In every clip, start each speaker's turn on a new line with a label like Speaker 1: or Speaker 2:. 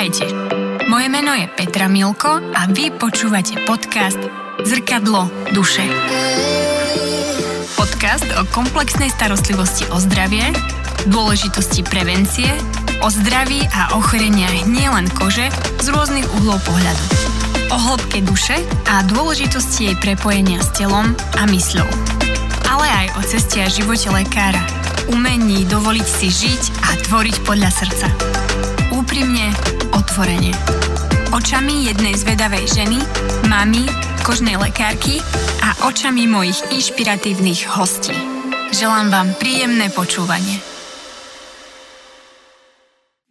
Speaker 1: Vítajte. Moje meno je Petra Milko a vy počúvate podcast Zrkadlo duše. Podcast o komplexnej starostlivosti o zdravie, dôležitosti prevencie, o zdraví a ochoreniach nielen kože z rôznych uhlov pohľadu. O hĺbke duše a dôležitosti jej prepojenia s telom a mysľou. Ale aj o ceste a živote lekára, umení dovoliť si žiť a tvoriť podľa srdca. Úprimne, otvorene. Očami jednej zvedavej ženy, mamy, kožnej lekárky a očami mojich inšpiratívnych hostí. Želám vám príjemné počúvanie.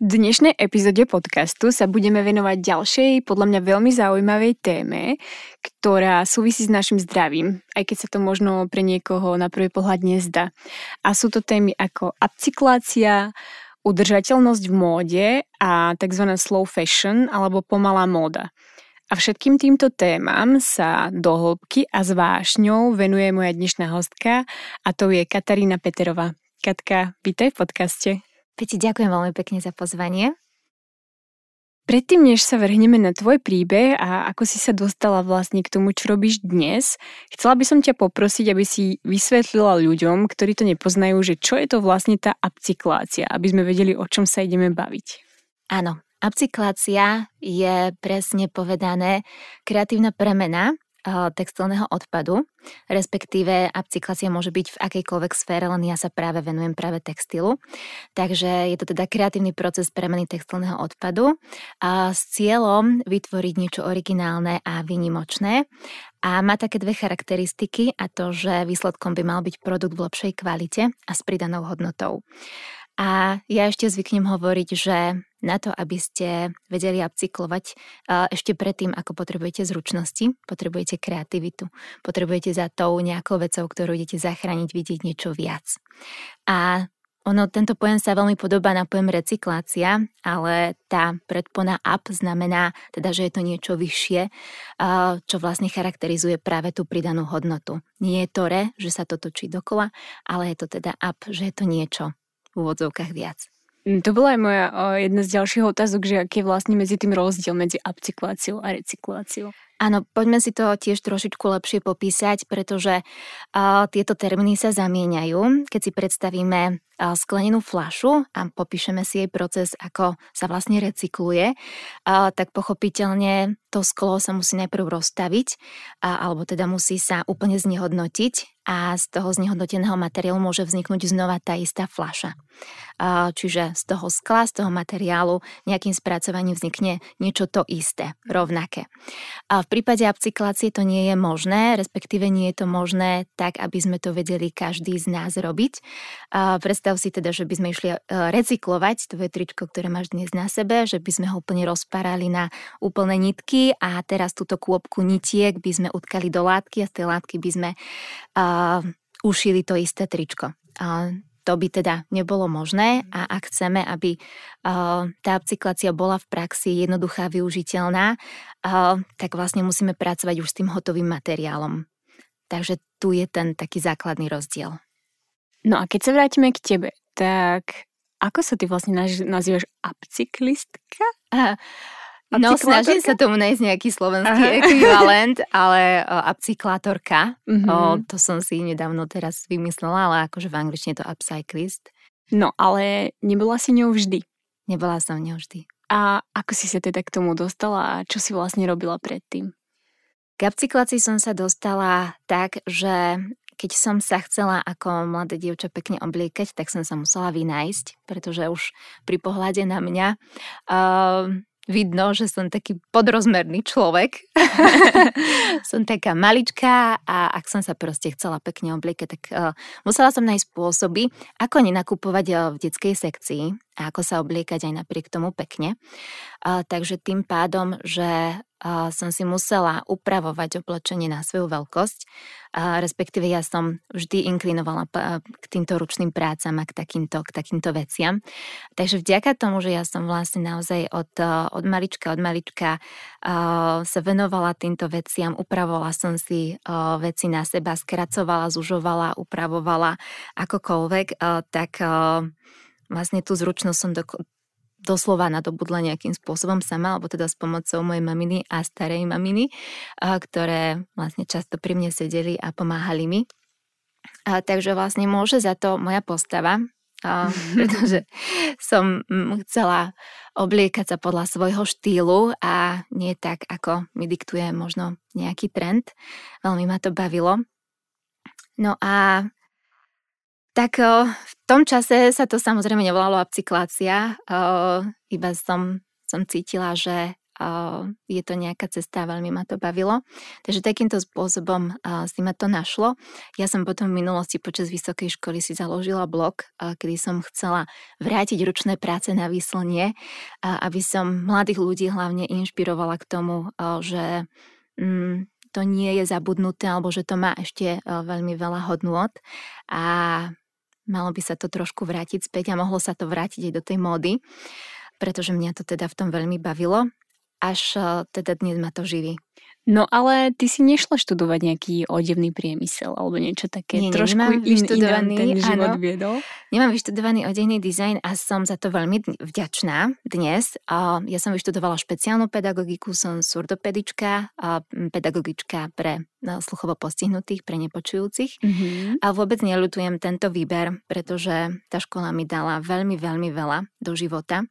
Speaker 2: V dnešnej epizóde podcastu sa budeme venovať ďalšej, podľa mňa veľmi zaujímavej téme, ktorá súvisí s našim zdravím, aj keď sa to možno pre niekoho na prvý pohľad nezdá. A sú to témy ako upcyklácia, udržateľnosť v móde a tzv. slow fashion alebo pomalá móda. A všetkým týmto témam sa do hĺbky a s vášňou venuje moja dnešná hostka a to je Katarína Peterová. Katka, vítaj v podcaste.
Speaker 3: Peti, ďakujem veľmi pekne za pozvanie.
Speaker 2: Predtým, než sa vrhneme na tvoj príbeh a ako si sa dostala vlastne k tomu, čo robíš dnes, chcela by som ťa poprosiť, aby si vysvetlila ľuďom, ktorí to nepoznajú, že čo je to vlastne tá upcyklácia, aby sme vedeli, o čom sa ideme baviť.
Speaker 3: Áno, upcyklácia je presne povedané kreatívna premena textilného odpadu, respektíve upcyklácia môže byť v akejkoľvek sfére, len ja sa práve venujem práve textilu. Takže je to teda kreatívny proces premeny textilného odpadu a s cieľom vytvoriť niečo originálne a vynimočné. A má také dve charakteristiky a to, že výsledkom by mal byť produkt v lepšej kvalite a s pridanou hodnotou. A ja ešte zvyknem hovoriť, že na to, aby ste vedeli upcyklovať ešte predtým, ako potrebujete zručnosti, potrebujete kreativitu, potrebujete za tou nejakou vecou, ktorú idete zachrániť, vidieť niečo viac. A ono, tento pojem sa veľmi podobá na pojem recyklácia, ale tá predpona up znamená teda, že je to niečo vyššie, čo vlastne charakterizuje práve tú pridanú hodnotu. Nie je to re, že sa to točí dokola, ale je to teda up, že je to niečo v úvodzovkách viac.
Speaker 2: To bola aj moja jedna z ďalších otázok, že aký je vlastne medzi tým rozdiel medzi upcykláciou a recykláciou.
Speaker 3: Áno, poďme si to tiež trošičku lepšie popísať, pretože uh, tieto termíny sa zamieňajú. Keď si predstavíme uh, sklenenú flašu a popíšeme si jej proces, ako sa vlastne recykluje, uh, tak pochopiteľne to sklo sa musí najprv rozstaviť, uh, alebo teda musí sa úplne znehodnotiť a z toho znehodnoteného materiálu môže vzniknúť znova tá istá flaša. Čiže z toho skla, z toho materiálu nejakým spracovaním vznikne niečo to isté, rovnaké. A v prípade upcyklácie to nie je možné, respektíve nie je to možné tak, aby sme to vedeli každý z nás robiť. Predstav si teda, že by sme išli e, recyklovať tvoje tričko, ktoré máš dnes na sebe, že by sme ho úplne rozparali na úplné nitky a teraz túto kôpku nitiek by sme utkali do látky a z tej látky by sme uh, ušili to isté tričko. Uh, to by teda nebolo možné a ak chceme, aby uh, tá upcyklácia bola v praxi jednoduchá, využiteľná, uh, tak vlastne musíme pracovať už s tým hotovým materiálom. Takže tu je ten taký základný rozdiel.
Speaker 2: No a keď sa vrátime k tebe, tak ako sa ty vlastne nazývaš upcyklistka?
Speaker 3: No, snažím sa tomu nájsť nejaký slovenský Aha. ekvivalent, ale uh, upcyklátorka, mm-hmm. o, to som si nedávno teraz vymyslela, ale akože v angličtine to upcyclist.
Speaker 2: No, ale nebola si ňou vždy.
Speaker 3: Nebola som ňou vždy.
Speaker 2: A ako si sa teda k tomu dostala a čo si vlastne robila predtým?
Speaker 3: K upcyklácii som sa dostala tak, že keď som sa chcela ako mladé dievča pekne obliekať, tak som sa musela vynájsť, pretože už pri pohľade na mňa uh, vidno, že som taký podrozmerný človek. som taká maličká a ak som sa proste chcela pekne obliekať, tak uh, musela som nájsť spôsoby, ako nenakupovať uh, v detskej sekcii a ako sa obliekať aj napriek tomu pekne. Takže tým pádom, že som si musela upravovať oblečenie na svoju veľkosť, respektíve ja som vždy inklinovala k týmto ručným prácam a k takýmto, k takýmto veciam. Takže vďaka tomu, že ja som vlastne naozaj od, od malička, od malička sa venovala týmto veciam, upravovala som si veci na seba, skracovala, zužovala, upravovala akokoľvek, tak vlastne tú zručnosť som doslova nadobudla nejakým spôsobom sama, alebo teda s pomocou mojej maminy a starej maminy, ktoré vlastne často pri mne sedeli a pomáhali mi. A, takže vlastne môže za to moja postava, a, pretože som chcela obliekať sa podľa svojho štýlu a nie tak, ako mi diktuje možno nejaký trend. Veľmi ma to bavilo. No a tak v tom čase sa to samozrejme nevolalo upcyklácia, iba som, som cítila, že je to nejaká cesta veľmi ma to bavilo. Takže takýmto spôsobom si ma to našlo. Ja som potom v minulosti počas vysokej školy si založila blog, kedy som chcela vrátiť ručné práce na výslnie, aby som mladých ľudí hlavne inšpirovala k tomu, že mm, to nie je zabudnuté alebo že to má ešte veľmi veľa hodnôt a malo by sa to trošku vrátiť späť a mohlo sa to vrátiť aj do tej módy, pretože mňa to teda v tom veľmi bavilo až eh, teda dnes ma to živí.
Speaker 2: No ale ty si nešla študovať nejaký odevný priemysel alebo niečo také.
Speaker 3: Nie, Trošku nemám in, vyštudovaný,
Speaker 2: ten život áno, viedol.
Speaker 3: Nemám vyštudovaný odevný dizajn a som za to veľmi vďačná dnes. Ja som vyštudovala špeciálnu pedagogiku, som surdopedička, pedagogička pre no, sluchovo postihnutých, pre nepočujúcich. Mm-hmm. A vôbec neľutujem tento výber, pretože tá škola mi dala veľmi, veľmi veľa do života.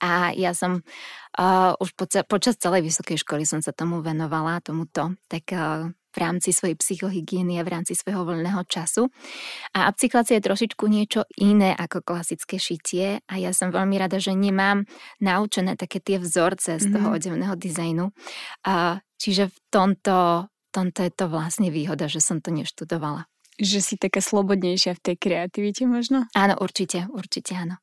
Speaker 3: A ja som uh, už poca- počas celej vysokej školy som sa tomu venovala, tomuto, tak uh, v rámci svojej psychohygieny a v rámci svojho voľného času. A upcyklácia je trošičku niečo iné ako klasické šitie a ja som veľmi rada, že nemám naučené také tie vzorce z toho mm-hmm. odevného dizajnu. Uh, čiže v tomto, tomto je to vlastne výhoda, že som to neštudovala.
Speaker 2: Že si taká slobodnejšia v tej kreativite možno?
Speaker 3: Áno, určite, určite áno.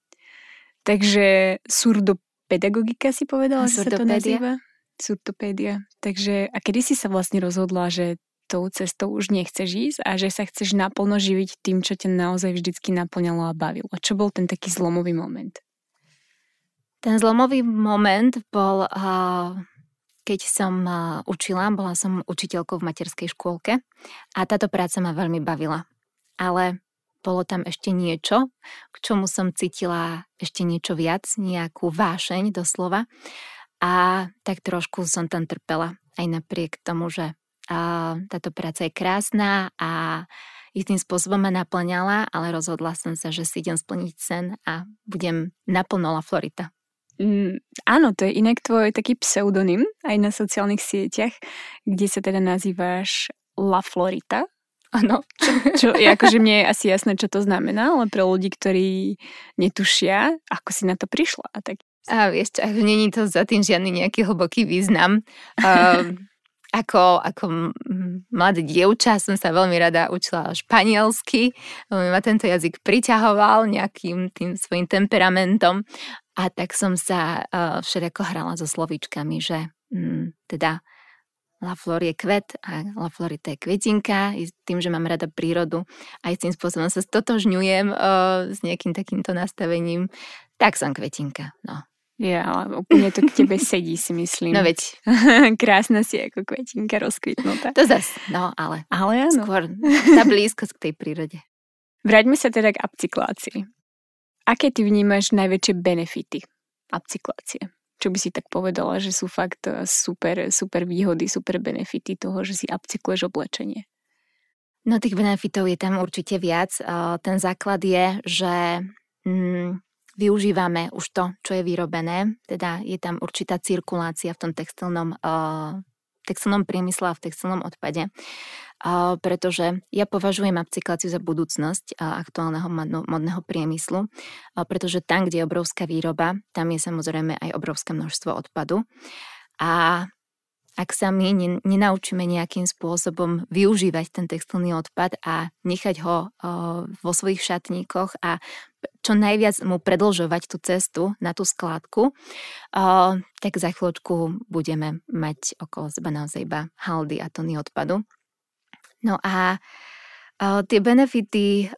Speaker 2: Takže surdopedagogika si povedala, že sa to nazýva? Surdopédia. Takže a kedy si sa vlastne rozhodla, že tou cestou už nechceš ísť a že sa chceš naplno živiť tým, čo ťa naozaj vždycky naplňalo a bavilo? Čo bol ten taký zlomový moment?
Speaker 3: Ten zlomový moment bol, keď som učila, bola som učiteľkou v materskej škôlke a táto práca ma veľmi bavila. Ale bolo tam ešte niečo, k čomu som cítila ešte niečo viac, nejakú vášeň doslova. A tak trošku som tam trpela, aj napriek tomu, že a, táto práca je krásna a istým spôsobom ma naplňala, ale rozhodla som sa, že si idem splniť sen a budem naplno Florita.
Speaker 2: Mm, áno, to je inak tvoj taký pseudonym aj na sociálnych sieťach, kde sa teda nazývaš La Florita.
Speaker 3: Áno.
Speaker 2: Čo, čo je akože mne je asi jasné, čo to znamená, ale pre ľudí, ktorí netušia, ako si na to prišla. A tak...
Speaker 3: A vieš čo, není to za tým žiadny nejaký hlboký význam. Uh, ako, ako mladé dievča som sa veľmi rada učila španielsky. Veľmi ma tento jazyk priťahoval nejakým tým svojim temperamentom. A tak som sa uh, všetko hrala so slovíčkami, že um, teda La Flor je kvet a La Florita je kvetinka. I tým, že mám rada prírodu, aj tým spôsobom sa stotožňujem uh, s nejakým takýmto nastavením, tak som kvetinka. No.
Speaker 2: Ja, ale úplne to k tebe sedí, si myslím.
Speaker 3: No veď.
Speaker 2: Krásna si ako kvetinka rozkvitnutá.
Speaker 3: To zas, no ale.
Speaker 2: Ale áno.
Speaker 3: Skôr tá blízkosť k tej prírode.
Speaker 2: Vráťme sa teda k upcyklácii. Aké ty vnímaš najväčšie benefity upcyklácie? Čo by si tak povedala, že sú fakt eh, super, super výhody, super benefity toho, že si upcykluješ oblečenie?
Speaker 3: No tých benefitov je tam určite viac. Eh, ten základ je, že mm, využívame už to, čo je vyrobené, teda je tam určitá cirkulácia v tom textilnom, uh, textilnom priemysle a v textilnom odpade pretože ja považujem upcykláciu za budúcnosť aktuálneho modného priemyslu, pretože tam, kde je obrovská výroba, tam je samozrejme aj obrovské množstvo odpadu. A ak sa my nenaučíme nejakým spôsobom využívať ten textilný odpad a nechať ho vo svojich šatníkoch a čo najviac mu predlžovať tú cestu na tú skládku, tak za chvíľočku budeme mať okolo seba naozaj iba haldy a tony odpadu. No a tie benefity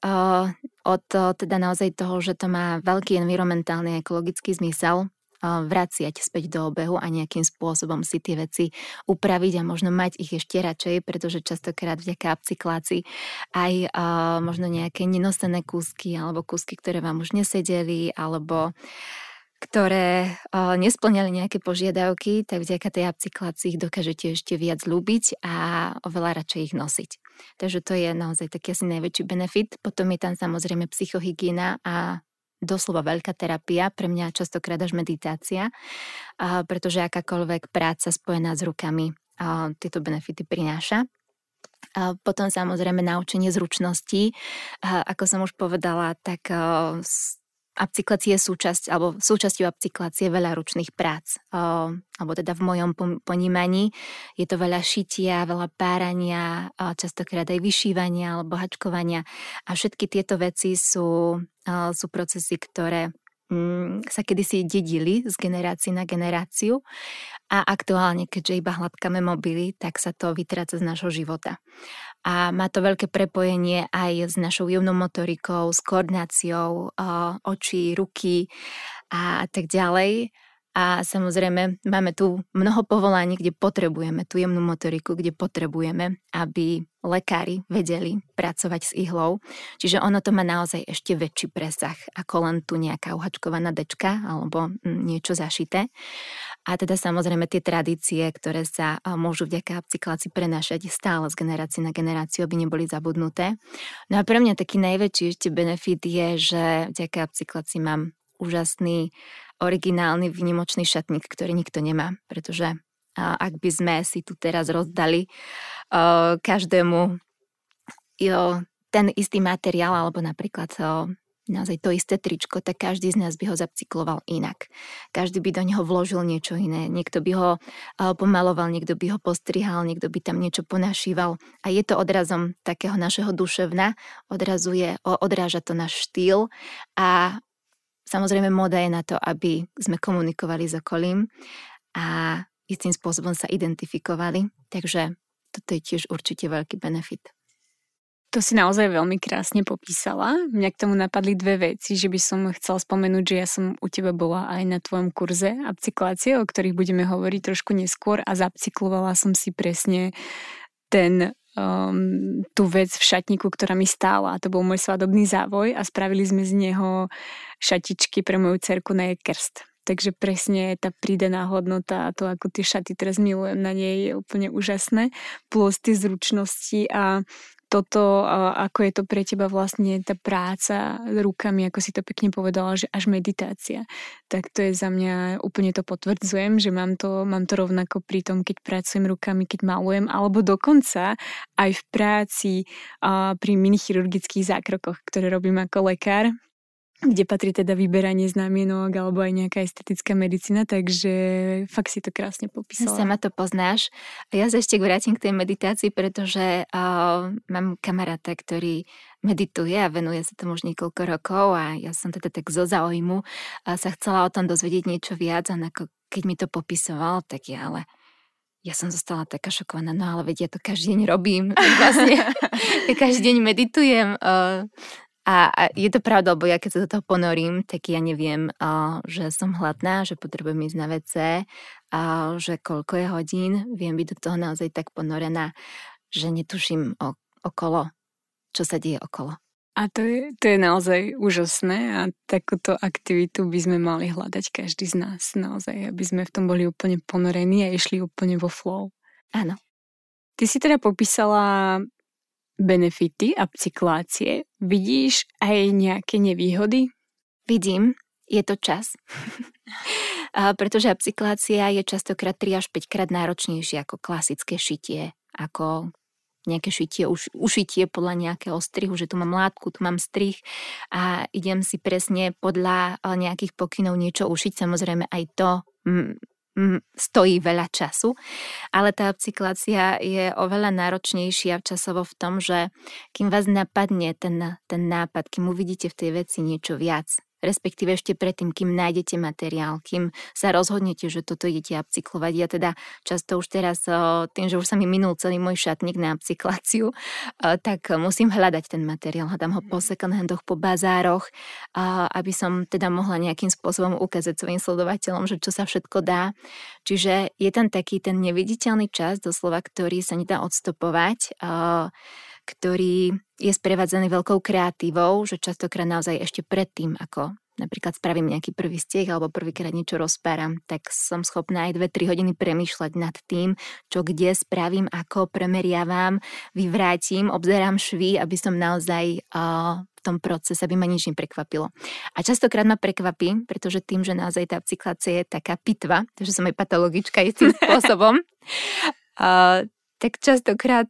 Speaker 3: od uh, teda naozaj toho, že to má veľký environmentálny a ekologický zmysel, vraciať späť do obehu a nejakým spôsobom si tie veci upraviť a možno mať ich ešte radšej, pretože častokrát vďaka upcyklácii aj možno nejaké nenosené kúsky alebo kúsky, ktoré vám už nesedeli alebo ktoré o, nesplňali nejaké požiadavky, tak vďaka tej upcyklácii ich dokážete ešte viac ľúbiť a oveľa radšej ich nosiť. Takže to je naozaj taký asi najväčší benefit. Potom je tam samozrejme psychohygiena a doslova veľká terapia, pre mňa častokrát až meditácia, pretože akákoľvek práca spojená s rukami tieto benefity prináša. Potom samozrejme naučenie zručností. Ako som už povedala, tak upcyklácie je súčasť, alebo súčasťou upcyklácie veľa ručných prác. O, alebo teda v mojom ponímaní je to veľa šitia, veľa párania, častokrát aj vyšívania alebo hačkovania. A všetky tieto veci sú, sú procesy, ktoré sa kedysi dedili z generácie na generáciu a aktuálne, keďže iba hladkáme mobily, tak sa to vytráca z nášho života a má to veľké prepojenie aj s našou jemnou motorikou, s koordináciou očí, ruky a tak ďalej. A samozrejme, máme tu mnoho povolaní, kde potrebujeme tú jemnú motoriku, kde potrebujeme, aby lekári vedeli pracovať s ihlou. Čiže ono to má naozaj ešte väčší presah ako len tu nejaká uhačkovaná dečka alebo mm, niečo zašité. A teda samozrejme tie tradície, ktoré sa môžu vďaka upcyklácii prenášať stále z generácie na generáciu, aby neboli zabudnuté. No a pre mňa taký najväčší ešte benefit je, že vďaka upcyklácii mám úžasný originálny vynimočný šatník, ktorý nikto nemá, pretože ak by sme si tu teraz rozdali každému ten istý materiál, alebo napríklad naozaj to isté tričko, tak každý z nás by ho zapcykloval inak. Každý by do neho vložil niečo iné. Niekto by ho pomaloval, niekto by ho postrihal, niekto by tam niečo ponašíval. A je to odrazom takého našeho duševna, odrazuje, odráža to náš štýl a Samozrejme, moda je na to, aby sme komunikovali s okolím a istým spôsobom sa identifikovali. Takže toto je tiež určite veľký benefit.
Speaker 2: To si naozaj veľmi krásne popísala. Mňa k tomu napadli dve veci, že by som chcela spomenúť, že ja som u teba bola aj na tvojom kurze upcyklácie, o ktorých budeme hovoriť trošku neskôr a zapcyklovala som si presne ten um, tú vec v šatníku, ktorá mi stála. To bol môj svadobný závoj a spravili sme z neho šatičky pre moju cerku na jej krst. Takže presne tá prídená hodnota a to, ako tie šaty teraz milujem na nej, je úplne úžasné. Plus tie zručnosti a toto, ako je to pre teba vlastne tá práca rukami, ako si to pekne povedala, že až meditácia. Tak to je za mňa, úplne to potvrdzujem, že mám to, mám to rovnako pri tom, keď pracujem rukami, keď malujem, alebo dokonca aj v práci pri minichirurgických zákrokoch, ktoré robím ako lekár, kde patrí teda vyberanie znamienok alebo aj nejaká estetická medicína, takže fakt si to krásne popísala.
Speaker 3: Sama to poznáš. A ja sa ešte vrátim k tej meditácii, pretože uh, mám kamaráta, ktorý medituje a venuje sa tomu už niekoľko rokov a ja som teda tak zo záujmu a sa chcela o tom dozvedieť niečo viac a ako keď mi to popisoval, tak ja ale ja som zostala taká šokovaná, no ale vedia, ja to každý deň robím. Vlastne ja každý deň meditujem. Uh, a, a je to pravda, lebo ja keď sa do toho ponorím, tak ja neviem, uh, že som hladná, že potrebujem ísť na WC, uh, že koľko je hodín, viem byť do toho naozaj tak ponorená, že netuším o, okolo, čo sa deje okolo.
Speaker 2: A to je, to je naozaj úžasné a takúto aktivitu by sme mali hľadať každý z nás naozaj, aby sme v tom boli úplne ponorení a išli úplne vo flow.
Speaker 3: Áno.
Speaker 2: Ty si teda popísala benefity upcyklácie, vidíš aj nejaké nevýhody?
Speaker 3: Vidím, je to čas. a pretože upcyklácia je častokrát 3 až 5 krát náročnejšie ako klasické šitie, ako nejaké šitie, už, ušitie podľa nejakého strihu, že tu mám látku, tu mám strih a idem si presne podľa nejakých pokynov niečo ušiť. Samozrejme aj to stojí veľa času, ale tá upcyklácia je oveľa náročnejšia časovo v tom, že kým vás napadne ten, ten nápad, kým uvidíte v tej veci niečo viac, respektíve ešte predtým, kým nájdete materiál, kým sa rozhodnete, že toto idete upcyklovať. Ja teda často už teraz, tým, že už sa mi minul celý môj šatník na upcykláciu, tak musím hľadať ten materiál. Hľadám ho po second handoch, po bazároch, aby som teda mohla nejakým spôsobom ukázať svojim sledovateľom, že čo sa všetko dá. Čiže je tam taký ten neviditeľný čas, doslova, ktorý sa nedá odstopovať ktorý je sprevádzaný veľkou kreatívou, že častokrát naozaj ešte predtým, ako napríklad spravím nejaký prvý stieh alebo prvýkrát niečo rozpáram, tak som schopná aj 2-3 hodiny premýšľať nad tým, čo kde spravím, ako premeriavam, vyvrátim, obzerám švy, aby som naozaj uh, v tom procese, aby ma nič neprekvapilo. A častokrát ma prekvapí, pretože tým, že naozaj tá cyklácia je taká pitva, takže som aj patologička istým spôsobom, uh, tak častokrát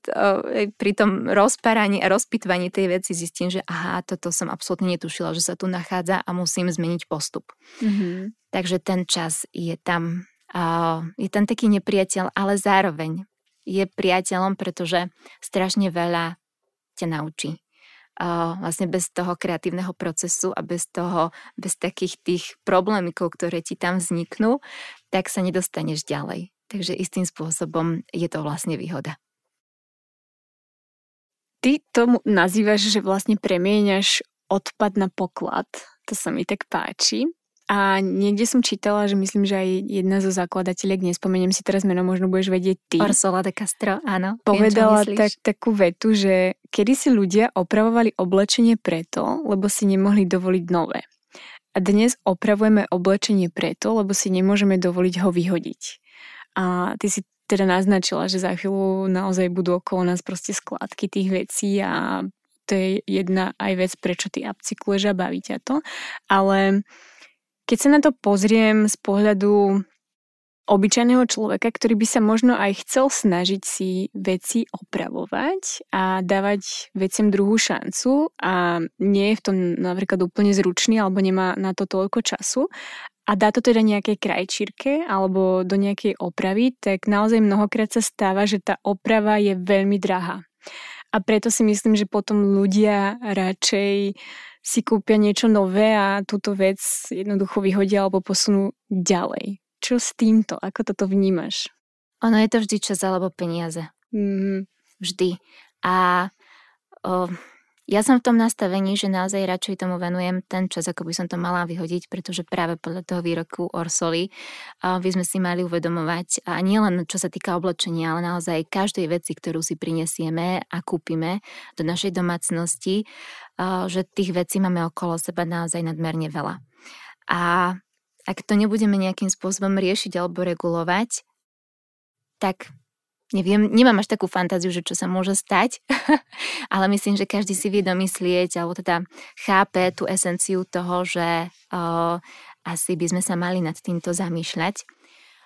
Speaker 3: pri tom rozparaní a rozpitvaní tej veci zistím, že aha, toto som absolútne netušila, že sa tu nachádza a musím zmeniť postup. Mm-hmm. Takže ten čas je tam, je tam taký nepriateľ, ale zároveň je priateľom, pretože strašne veľa ťa naučí. Vlastne bez toho kreatívneho procesu a bez toho, bez takých tých problémikov, ktoré ti tam vzniknú, tak sa nedostaneš ďalej. Takže istým spôsobom je to vlastne výhoda.
Speaker 2: Ty tomu nazývaš, že vlastne premieňaš odpad na poklad. To sa mi tak páči. A niekde som čítala, že myslím, že aj jedna zo zakladateľiek, nespomeniem si teraz meno, možno budeš vedieť ty.
Speaker 3: Orsola de Castro, áno.
Speaker 2: Povedala viem, tak, takú vetu, že kedy si ľudia opravovali oblečenie preto, lebo si nemohli dovoliť nové. A dnes opravujeme oblečenie preto, lebo si nemôžeme dovoliť ho vyhodiť. A ty si teda naznačila, že za chvíľu naozaj budú okolo nás proste skladky tých vecí a to je jedna aj vec, prečo ty upcykluješ a baví ťa to. Ale keď sa na to pozriem z pohľadu obyčajného človeka, ktorý by sa možno aj chcel snažiť si veci opravovať a dávať veciam druhú šancu a nie je v tom napríklad úplne zručný alebo nemá na to toľko času a dá to teda nejakej krajčírke alebo do nejakej opravy, tak naozaj mnohokrát sa stáva, že tá oprava je veľmi drahá. A preto si myslím, že potom ľudia radšej si kúpia niečo nové a túto vec jednoducho vyhodia alebo posunú ďalej. Čo s týmto? Ako toto vnímaš?
Speaker 3: Ono je to vždy čas alebo peniaze. Mm-hmm. Vždy. A o, ja som v tom nastavení, že naozaj radšej tomu venujem ten čas, ako by som to mala vyhodiť, pretože práve podľa toho výroku Orsoly by sme si mali uvedomovať, a nielen čo sa týka oblečenia, ale naozaj každej veci, ktorú si prinesieme a kúpime do našej domácnosti, že tých vecí máme okolo seba naozaj nadmerne veľa. A ak to nebudeme nejakým spôsobom riešiť alebo regulovať, tak neviem, nemám až takú fantáziu, že čo sa môže stať, ale myslím, že každý si vie domyslieť, alebo teda chápe tú esenciu toho, že o, asi by sme sa mali nad týmto zamýšľať.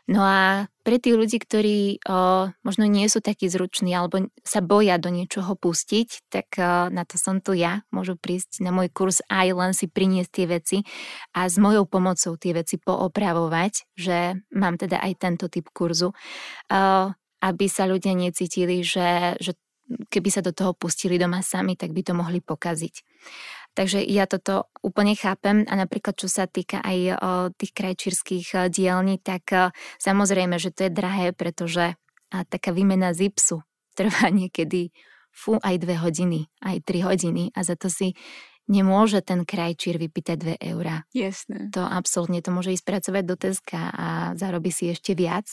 Speaker 3: No a pre tých ľudí, ktorí o, možno nie sú takí zruční alebo sa boja do niečoho pustiť, tak o, na to som tu ja. Môžu prísť na môj kurz aj len si priniesť tie veci a s mojou pomocou tie veci poopravovať, že mám teda aj tento typ kurzu. O, aby sa ľudia necítili, že, že keby sa do toho pustili doma sami, tak by to mohli pokaziť. Takže ja toto úplne chápem a napríklad čo sa týka aj o, tých krajčírských e, dielní, tak o, samozrejme, že to je drahé, pretože a taká výmena zipsu trvá niekedy fú, aj dve hodiny, aj tri hodiny a za to si nemôže ten krajčír vypýtať 2 eurá.
Speaker 2: Jasné.
Speaker 3: To absolútne, to môže ísť pracovať do Teska a zarobí si ešte viac.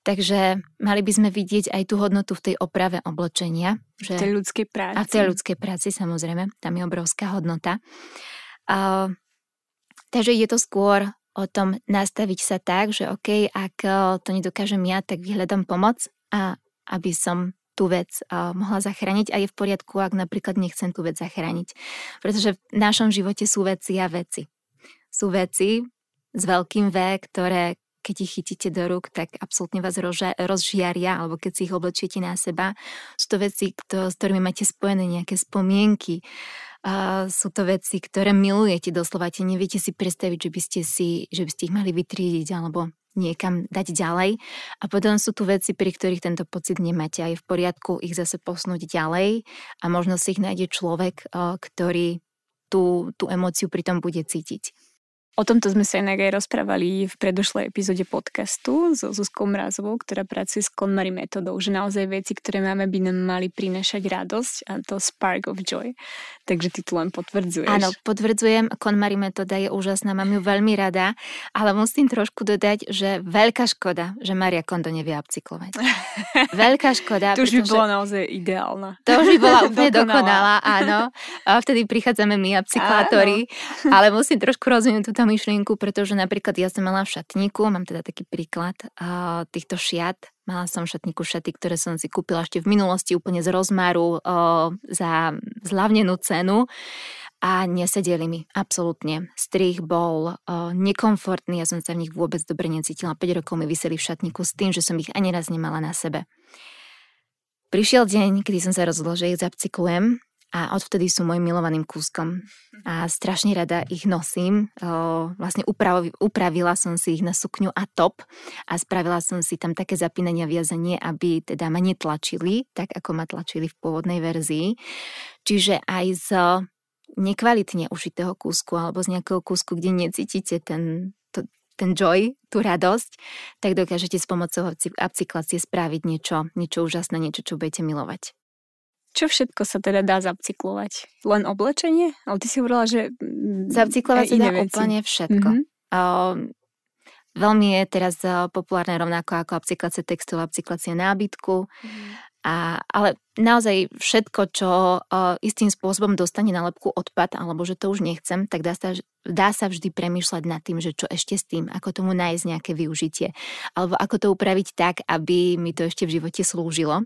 Speaker 3: Takže mali by sme vidieť aj tú hodnotu v tej oprave oblečenia.
Speaker 2: Že... V tej ľudskej práci.
Speaker 3: A v tej ľudskej práci, samozrejme. Tam je obrovská hodnota. A, takže je to skôr o tom nastaviť sa tak, že OK, ak to nedokážem ja, tak vyhľadám pomoc a aby som tú vec uh, mohla zachrániť a je v poriadku, ak napríklad nechcem tú vec zachrániť. Pretože v našom živote sú veci a veci. Sú veci s veľkým V, ktoré keď ich chytíte do rúk, tak absolútne vás rozžia, rozžiaria, alebo keď si ich oblečiete na seba. Sú to veci, kto, s ktorými máte spojené nejaké spomienky. Uh, sú to veci, ktoré milujete doslova. Tie neviete si predstaviť, že by ste, si, že by ste ich mali vytriediť alebo niekam dať ďalej. A potom sú tu veci, pri ktorých tento pocit nemáte a je v poriadku ich zase posnúť ďalej a možno si ich nájde človek, ktorý tú, tú emóciu pri tom bude cítiť.
Speaker 2: O tomto sme sa inak aj rozprávali v predošlej epizóde podcastu so Zuzkou Mrazovou, ktorá pracuje s KonMari metodou, že naozaj veci, ktoré máme, by nám mali prinašať radosť a to spark of joy. Takže ty tu len potvrdzuješ.
Speaker 3: Áno, potvrdzujem, KonMari metóda je úžasná, mám ju veľmi rada, ale musím trošku dodať, že veľká škoda, že Maria Kondo nevie upcyklovať. veľká škoda.
Speaker 2: to už by bola naozaj ideálna.
Speaker 3: To už by bola úplne dokonalá, áno. A vtedy prichádzame my, upcyklátori, ale musím trošku rozvinúť túto myšlienku, pretože napríklad ja som mala v šatníku, mám teda taký príklad uh, týchto šiat, mala som v šatníku šaty, ktoré som si kúpila ešte v minulosti úplne z rozmaru uh, za zľavnenú cenu a nesedeli mi, absolútne. Strich bol uh, nekomfortný, ja som sa v nich vôbec dobre necítila. 5 rokov mi vyseli v šatníku s tým, že som ich ani raz nemala na sebe. Prišiel deň, kedy som sa rozhodla, že ich zapcyklujem a odvtedy sú môjim milovaným kúskom. A strašne rada ich nosím. Vlastne uprav, upravila som si ich na sukňu a top a spravila som si tam také zapínania viazanie, aby teda ma netlačili, tak ako ma tlačili v pôvodnej verzii. Čiže aj z nekvalitne ušitého kúsku alebo z nejakého kúsku, kde necítite ten, to, ten joy, tú radosť, tak dokážete s pomocou upcyklácie spraviť niečo, niečo úžasné, niečo, čo budete milovať.
Speaker 2: Čo všetko sa teda dá zapcyklovať? Len oblečenie? Ale ty si hovorila, že...
Speaker 3: Mm, zapcyklovať sa dá veci. úplne všetko. Mm-hmm. Uh, veľmi je teraz uh, populárne rovnako ako upcyklácia textilu, upcyklácia nábytku. Mm-hmm. A, ale naozaj všetko, čo uh, istým spôsobom dostane na lepku odpad, alebo že to už nechcem, tak dá sa, dá sa vždy premýšľať nad tým, že čo ešte s tým, ako tomu nájsť nejaké využitie. Alebo ako to upraviť tak, aby mi to ešte v živote slúžilo.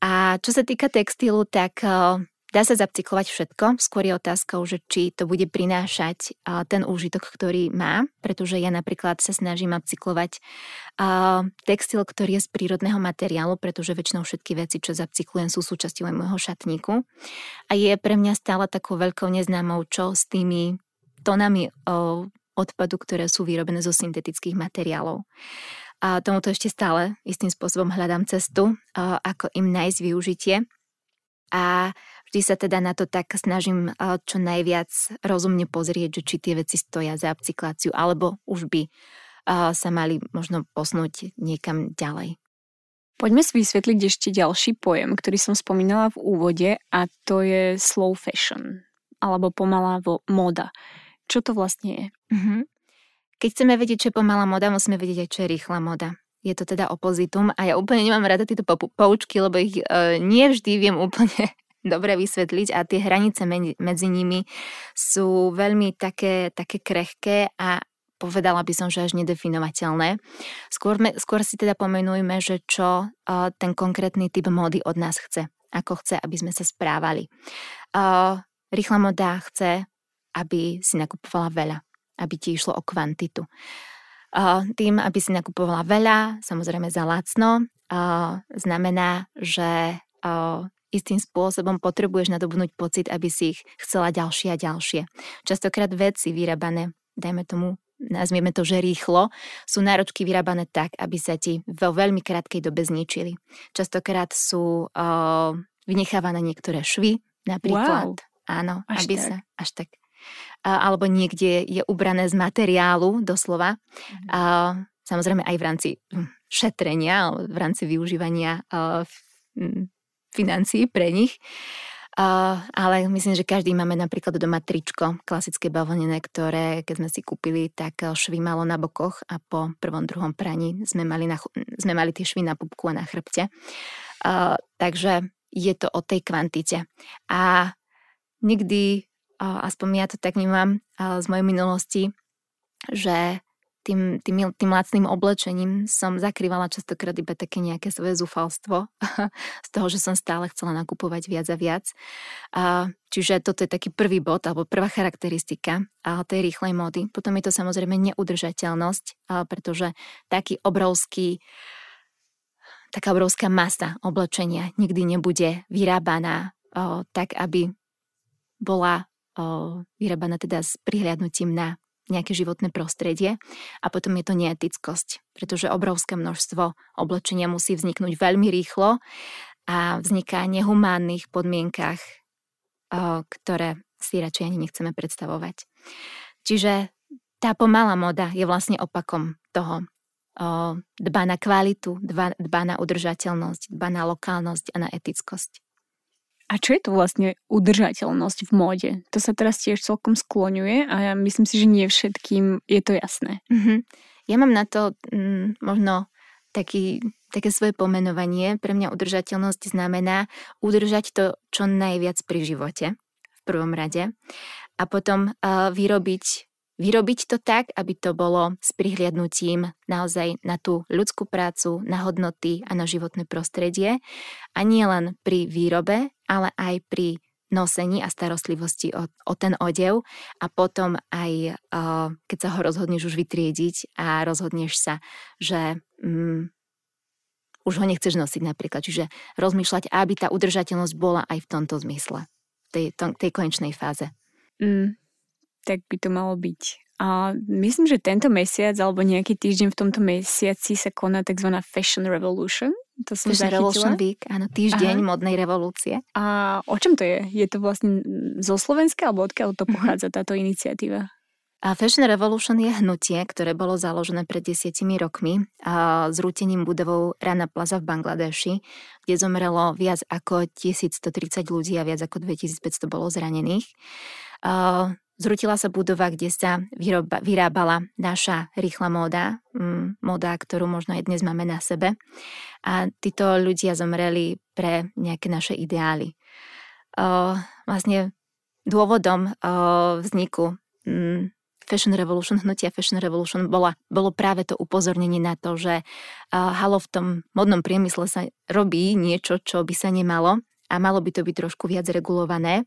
Speaker 3: A čo sa týka textilu, tak eh, dá sa zapcyklovať všetko. Skôr je otázkou, že či to bude prinášať eh, ten úžitok, ktorý má, pretože ja napríklad sa snažím upcyklovať eh, textil, ktorý je z prírodného materiálu, pretože väčšinou všetky veci, čo zapcyklujem, sú súčasťou aj môjho šatníku. A je pre mňa stále takou veľkou neznámou, čo s tými tónami odpadu, ktoré sú vyrobené zo syntetických materiálov. A tomuto ešte stále istým spôsobom hľadám cestu, ako im nájsť využitie. A vždy sa teda na to tak snažím čo najviac rozumne pozrieť, že či tie veci stoja za upcykláciu, alebo už by sa mali možno posnúť niekam ďalej.
Speaker 2: Poďme si vysvetliť ešte ďalší pojem, ktorý som spomínala v úvode a to je slow fashion alebo pomalá moda. Čo to vlastne je?
Speaker 3: Mm-hmm. Keď chceme vedieť, čo je pomalá moda, musíme vedieť aj, čo je rýchla moda. Je to teda opozitum a ja úplne nemám rada tieto poučky, lebo ich e, nie vždy viem úplne dobre vysvetliť a tie hranice medzi nimi sú veľmi také, také krehké a povedala by som, že až nedefinovateľné. Skôr, me, skôr si teda pomenujme, že čo uh, ten konkrétny typ módy od nás chce. Ako chce, aby sme sa správali. Uh, rýchla moda chce, aby si nakupovala veľa aby ti išlo o kvantitu. Tým, aby si nakupovala veľa, samozrejme za lacno, znamená, že istým spôsobom potrebuješ nadobnúť pocit, aby si ich chcela ďalšie a ďalšie. Častokrát veci vyrábané, dajme tomu, nazvieme to, že rýchlo, sú náročky vyrábané tak, aby sa ti vo veľmi krátkej dobe zničili. Častokrát sú uh, vynechávané niektoré švy, napríklad. Wow. Áno, až aby tak. sa až tak alebo niekde je ubrané z materiálu doslova. A, samozrejme aj v rámci hm, šetrenia, v rámci využívania hm, financií pre nich. Uh, ale myslím, že každý máme napríklad doma tričko, klasické bavlnené, ktoré keď sme si kúpili, tak švy malo na bokoch a po prvom, druhom praní sme mali, na, sme mali tie švy na pupku a na chrbte. Uh, takže je to o tej kvantite. A nikdy aspoň ja to tak vnímam z mojej minulosti, že tým, tým, tým lacným oblečením som zakrývala častokrát iba také nejaké svoje zúfalstvo z toho, že som stále chcela nakupovať viac a viac. Čiže toto je taký prvý bod alebo prvá charakteristika tej rýchlej módy. Potom je to samozrejme neudržateľnosť, pretože taký obrovský taká obrovská masa oblečenia nikdy nebude vyrábaná o, tak, aby bola vyrábaná teda s prihľadnutím na nejaké životné prostredie a potom je to neetickosť, pretože obrovské množstvo oblečenia musí vzniknúť veľmi rýchlo a vzniká nehumánnych podmienkach, ktoré si radšej ani nechceme predstavovať. Čiže tá pomalá moda je vlastne opakom toho. Dba na kvalitu, dba na udržateľnosť, dba na lokálnosť a na etickosť.
Speaker 2: A čo je to vlastne udržateľnosť v móde? To sa teraz tiež celkom skloňuje a ja myslím si, že nie všetkým je to jasné.
Speaker 3: Mm-hmm. Ja mám na to mm, možno taký, také svoje pomenovanie. Pre mňa udržateľnosť znamená udržať to čo najviac pri živote v prvom rade a potom uh, vyrobiť vyrobiť to tak, aby to bolo s prihliadnutím naozaj na tú ľudskú prácu, na hodnoty a na životné prostredie. A nie len pri výrobe, ale aj pri nosení a starostlivosti o, o ten odev a potom aj uh, keď sa ho rozhodneš už vytriediť a rozhodneš sa, že um, už ho nechceš nosiť napríklad. Čiže rozmýšľať, aby tá udržateľnosť bola aj v tomto zmysle, tej, to, tej konečnej fáze.
Speaker 2: Mm, tak by to malo byť. A myslím, že tento mesiac alebo nejaký týždeň v tomto mesiaci sa koná tzv. Fashion Revolution. To som Fashion
Speaker 3: Revolution Week, áno, týždeň Aha. modnej revolúcie.
Speaker 2: A o čom to je? Je to vlastne zo Slovenska alebo odkiaľ to mhm. pochádza táto iniciatíva?
Speaker 3: A Fashion Revolution je hnutie, ktoré bolo založené pred desiatimi rokmi a s rútením budovou Rana Plaza v Bangladeši, kde zomrelo viac ako 1130 ľudí a viac ako 2500 bolo zranených. A Zrutila sa budova, kde sa vyroba, vyrábala naša rýchla móda, mm, móda, ktorú možno aj dnes máme na sebe. A títo ľudia zomreli pre nejaké naše ideály. O, vlastne dôvodom o, vzniku mm, Fashion Revolution, hnutia Fashion Revolution bola, bolo práve to upozornenie na to, že uh, halo v tom modnom priemysle sa robí niečo, čo by sa nemalo a malo by to byť trošku viac regulované.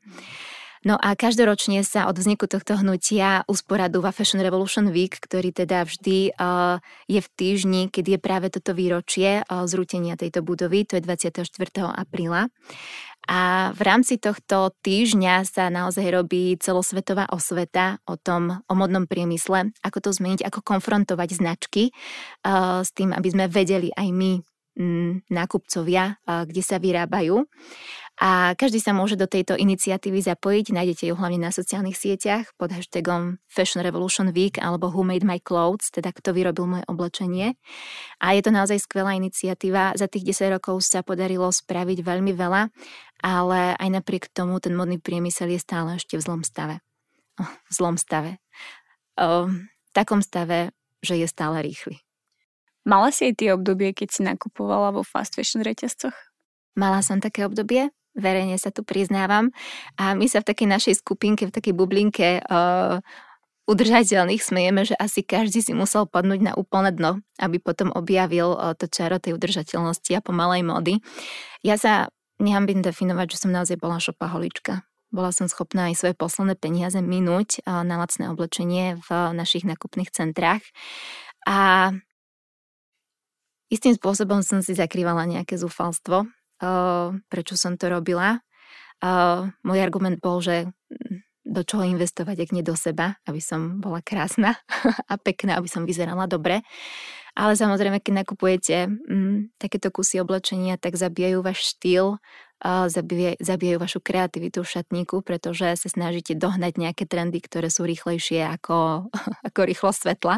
Speaker 3: No a každoročne sa od vzniku tohto hnutia usporadúva Fashion Revolution Week, ktorý teda vždy uh, je v týždni, keď je práve toto výročie uh, zrútenia tejto budovy, to je 24. apríla. A v rámci tohto týždňa sa naozaj robí celosvetová osveta o tom, o modnom priemysle, ako to zmeniť, ako konfrontovať značky uh, s tým, aby sme vedeli aj my, nákupcovia, kde sa vyrábajú. A každý sa môže do tejto iniciatívy zapojiť. Nájdete ju hlavne na sociálnych sieťach pod hashtagom Fashion Revolution Week alebo Who Made My Clothes, teda kto vyrobil moje oblečenie. A je to naozaj skvelá iniciatíva. Za tých 10 rokov sa podarilo spraviť veľmi veľa, ale aj napriek tomu ten modný priemysel je stále ešte v zlom stave. Oh, v zlom stave. Oh, v takom stave, že je stále rýchly.
Speaker 2: Mala si aj tie obdobie, keď si nakupovala vo fast fashion reťazcoch?
Speaker 3: Mala som také obdobie verejne sa tu priznávam. A my sa v takej našej skupinke, v takej bublinke uh, udržateľných smejeme, že asi každý si musel padnúť na úplné dno, aby potom objavil uh, to čaro tej udržateľnosti a pomalej mody. Ja sa nehambím definovať, že som naozaj bola šopaholička. Bola som schopná aj svoje posledné peniaze minúť uh, na lacné oblečenie v našich nakupných centrách. A istým spôsobom som si zakrývala nejaké zúfalstvo, prečo som to robila. Môj argument bol, že do čoho investovať, ak nie do seba, aby som bola krásna a pekná, aby som vyzerala dobre. Ale samozrejme, keď nakupujete mm, takéto kusy oblečenia, tak zabijajú váš štýl, zabije, zabijajú vašu kreativitu v šatníku, pretože sa snažíte dohnať nejaké trendy, ktoré sú rýchlejšie ako, ako rýchlosť svetla,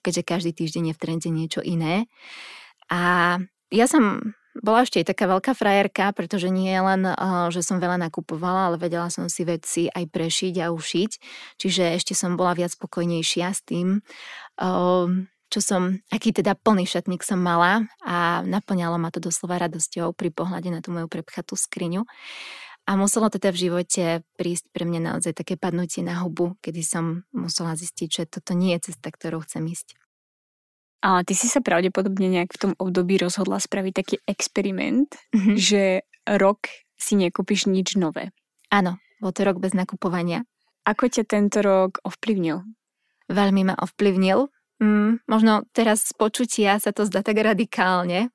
Speaker 3: keďže každý týždeň je v trende niečo iné. A ja som bola ešte aj taká veľká frajerka, pretože nie len, že som veľa nakupovala, ale vedela som si veci aj prešiť a ušiť. Čiže ešte som bola viac spokojnejšia s tým, čo som, aký teda plný šatník som mala a naplňalo ma to doslova radosťou pri pohľade na tú moju prepchatú skriňu. A muselo teda v živote prísť pre mňa naozaj také padnutie na hubu, kedy som musela zistiť, že toto nie je cesta, ktorou chcem ísť.
Speaker 2: A ty si sa pravdepodobne nejak v tom období rozhodla spraviť taký experiment, mm-hmm. že rok si nekúpiš nič nové.
Speaker 3: Áno, bol to rok bez nakupovania.
Speaker 2: Ako ťa tento rok ovplyvnil?
Speaker 3: Veľmi ma ovplyvnil, Mm, možno teraz z počutia sa to zdá tak radikálne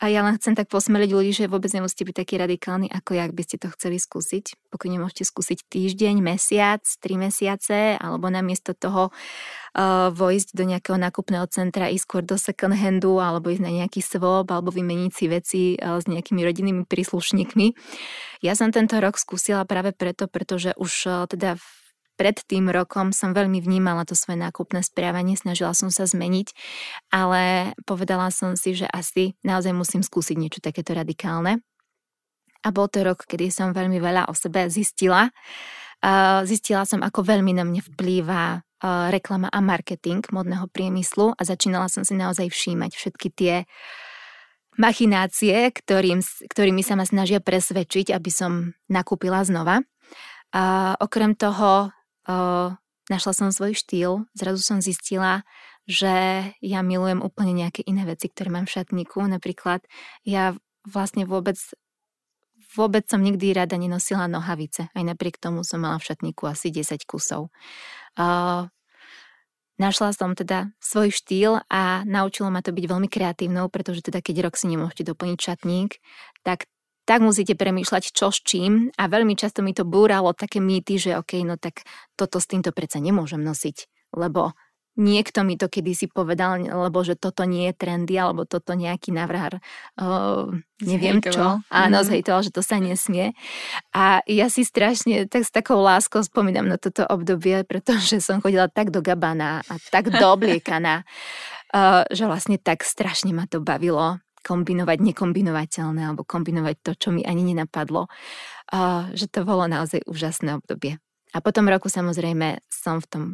Speaker 3: a ja len chcem tak posmeliť ľudí, že vôbec nemusíte byť taký radikálny ako ja, by ste to chceli skúsiť. Pokojne môžete skúsiť týždeň, mesiac, tri mesiace alebo namiesto toho uh, vojsť do nejakého nákupného centra, ísť skôr do second handu alebo ísť na nejaký swap alebo vymeniť si veci uh, s nejakými rodinnými príslušníkmi. Ja som tento rok skúsila práve preto, pretože už uh, teda v pred tým rokom som veľmi vnímala to svoje nákupné správanie, snažila som sa zmeniť, ale povedala som si, že asi naozaj musím skúsiť niečo takéto radikálne. A bol to rok, kedy som veľmi veľa o sebe zistila. Zistila som, ako veľmi na mne vplýva reklama a marketing modného priemyslu a začínala som si naozaj všímať všetky tie machinácie, ktorým, ktorými sa ma snažia presvedčiť, aby som nakúpila znova. A okrem toho uh, našla som svoj štýl, zrazu som zistila, že ja milujem úplne nejaké iné veci, ktoré mám v šatníku. Napríklad ja vlastne vôbec vôbec som nikdy rada nenosila nohavice. Aj napriek tomu som mala v šatníku asi 10 kusov. Uh, Našla som teda svoj štýl a naučilo ma to byť veľmi kreatívnou, pretože teda keď rok si nemôžete doplniť šatník, tak tak musíte premýšľať čo s čím a veľmi často mi to búralo také mýty, že OK, no tak toto s týmto predsa nemôžem nosiť, lebo niekto mi to kedysi povedal, lebo že toto nie je trendy, alebo toto nejaký navrhár, uh, neviem čo. Áno, mm. zhejtoval, že to sa nesmie. A ja si strašne tak s takou láskou spomínam na toto obdobie, pretože som chodila tak do gabana a tak doobliekaná, uh, že vlastne tak strašne ma to bavilo kombinovať nekombinovateľné alebo kombinovať to, čo mi ani nenapadlo. Uh, že to bolo naozaj úžasné obdobie. A potom roku samozrejme som v tom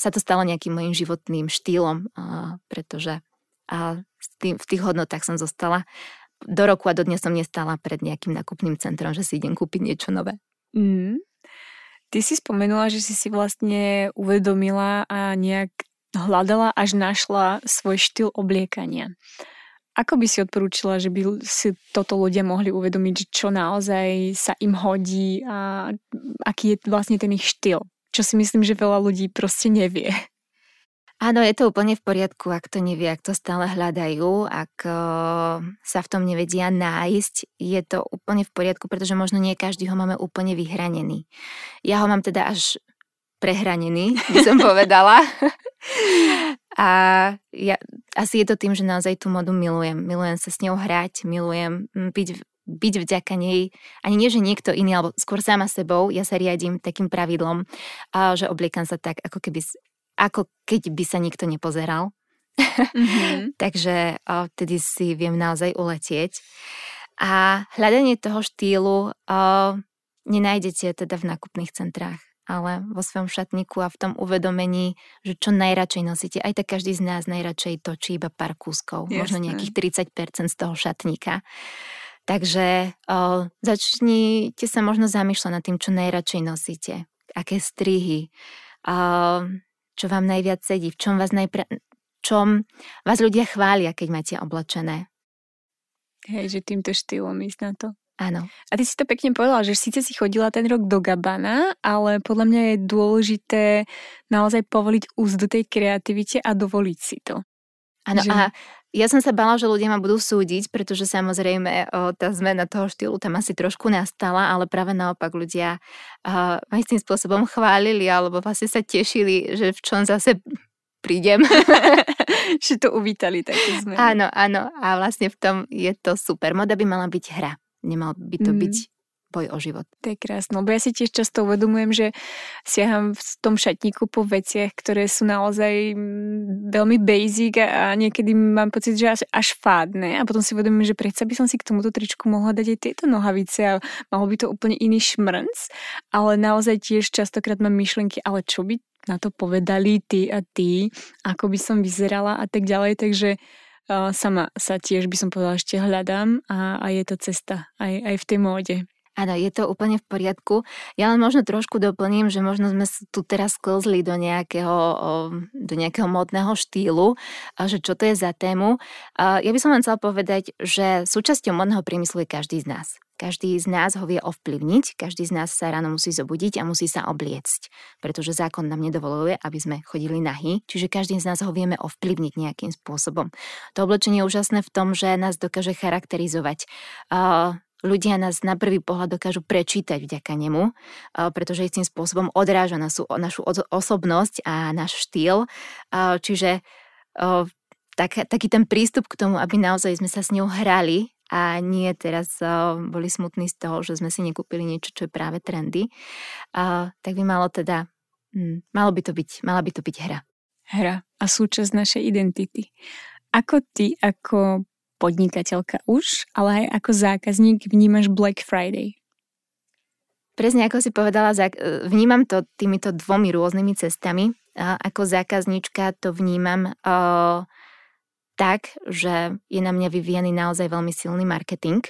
Speaker 3: sa to stalo nejakým mojim životným štýlom, a, pretože a tým, v tých hodnotách som zostala. Do roku a do dnes som nestala pred nejakým nakupným centrom, že si idem kúpiť niečo nové.
Speaker 2: Mm. Ty si spomenula, že si si vlastne uvedomila a nejak hľadala až našla svoj štýl obliekania. Ako by si odporúčila, že by si toto ľudia mohli uvedomiť, čo naozaj sa im hodí a aký je vlastne ten ich štýl? čo si myslím, že veľa ľudí proste nevie.
Speaker 3: Áno, je to úplne v poriadku, ak to nevie, ak to stále hľadajú, ak sa v tom nevedia nájsť, je to úplne v poriadku, pretože možno nie každý ho máme úplne vyhranený. Ja ho mám teda až prehranený, by som povedala. A ja, asi je to tým, že naozaj tú modu milujem. Milujem sa s ňou hrať, milujem byť byť vďaka nej, ani nie, že niekto iný, alebo skôr sama sebou, ja sa riadím takým pravidlom, že obliekam sa tak, ako keby, ako keď by sa nikto nepozeral. Mm-hmm. Takže vtedy si viem naozaj uletieť. A hľadanie toho štýlu nenájdete teda v nákupných centrách ale vo svojom šatníku a v tom uvedomení, že čo najradšej nosíte. Aj tak každý z nás najradšej točí iba pár kúskov, Jasne. možno nejakých 30% z toho šatníka. Takže o, začnite sa možno zamýšľať nad tým, čo najradšej nosíte. Aké strihy, o, čo vám najviac sedí, v čom vás, najpra- čom vás ľudia chvália, keď máte oblečené.
Speaker 2: Hej, že týmto štýlom ísť na to.
Speaker 3: Áno.
Speaker 2: A ty si to pekne povedala, že síce si chodila ten rok do Gabana, ale podľa mňa je dôležité naozaj povoliť úzdu tej kreativite a dovoliť si to.
Speaker 3: Áno, že... a ja som sa bala, že ľudia ma budú súdiť, pretože samozrejme o, tá zmena toho štýlu tam asi trošku nastala, ale práve naopak ľudia uh, ma istým spôsobom chválili alebo vlastne sa tešili, že v čom zase prídem.
Speaker 2: že to uvítali také zmeny.
Speaker 3: Áno, áno. A vlastne v tom je to super. Moda by mala byť hra. Nemal by to mm. byť boj o život.
Speaker 2: To je krásne, lebo ja si tiež často uvedomujem, že siaham v tom šatníku po veciach, ktoré sú naozaj mm, veľmi basic a niekedy mám pocit, že až, až fádne a potom si uvedomujem, že predsa by som si k tomuto tričku mohla dať aj tieto nohavice a malo by to úplne iný šmrnc, ale naozaj tiež častokrát mám myšlenky, ale čo by na to povedali ty a ty, ako by som vyzerala a tak ďalej, takže sama sa tiež by som povedala ešte hľadám a, a je to cesta aj, aj v tej móde.
Speaker 3: Áno, je to úplne v poriadku. Ja len možno trošku doplním, že možno sme tu teraz sklzli do nejakého, do nejakého modného štýlu, že čo to je za tému. Ja by som len chcela povedať, že súčasťou modného priemyslu je každý z nás. Každý z nás ho vie ovplyvniť, každý z nás sa ráno musí zobudiť a musí sa obliecť, pretože zákon nám nedovoluje, aby sme chodili nahy, čiže každý z nás ho vieme ovplyvniť nejakým spôsobom. To oblečenie je úžasné v tom, že nás dokáže charakterizovať ľudia nás na prvý pohľad dokážu prečítať vďaka nemu, pretože istým spôsobom odráža našu, našu osobnosť a náš štýl. Čiže tak, taký ten prístup k tomu, aby naozaj sme sa s ňou hrali a nie teraz boli smutní z toho, že sme si nekúpili niečo, čo je práve trendy, tak by malo teda Mm, malo by to byť, mala by to byť hra.
Speaker 2: Hra a súčasť našej identity. Ako ty, ako podnikateľka už, ale aj ako zákazník vnímaš Black Friday?
Speaker 3: Presne ako si povedala, vnímam to týmito dvomi rôznymi cestami. Ako zákazníčka to vnímam uh, tak, že je na mňa vyvíjaný naozaj veľmi silný marketing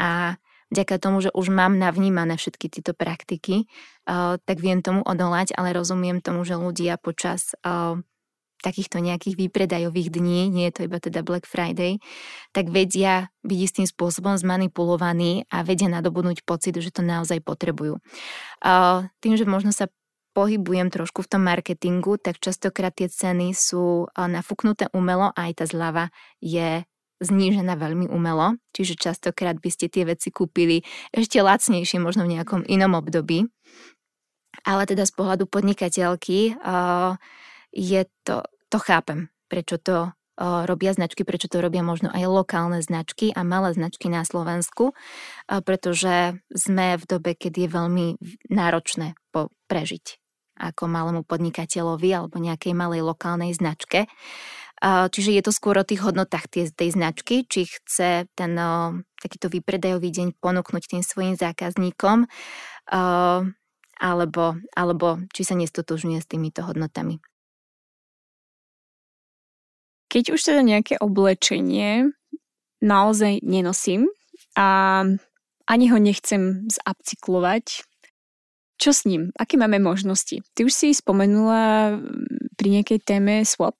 Speaker 3: a vďaka tomu, že už mám navnímané všetky tieto praktiky, uh, tak viem tomu odolať, ale rozumiem tomu, že ľudia počas uh, takýchto nejakých výpredajových dní, nie je to iba teda Black Friday, tak vedia byť istým spôsobom zmanipulovaní a vedia nadobudnúť pocit, že to naozaj potrebujú. Tým, že možno sa pohybujem trošku v tom marketingu, tak častokrát tie ceny sú nafúknuté umelo a aj tá zľava je znížená veľmi umelo, čiže častokrát by ste tie veci kúpili ešte lacnejšie, možno v nejakom inom období. Ale teda z pohľadu podnikateľky uh, je to, to chápem, prečo to robia značky, prečo to robia možno aj lokálne značky a malé značky na Slovensku, pretože sme v dobe, keď je veľmi náročné prežiť ako malému podnikateľovi alebo nejakej malej lokálnej značke. Čiže je to skôr o tých hodnotách tej, značky, či chce ten takýto výpredajový deň ponúknuť tým svojim zákazníkom, alebo, alebo či sa nestotožňuje s týmito hodnotami.
Speaker 2: Keď už teda nejaké oblečenie naozaj nenosím a ani ho nechcem zapcyklovať, čo s ním? Aké máme možnosti? Ty už si spomenula mm, pri nejakej téme swap.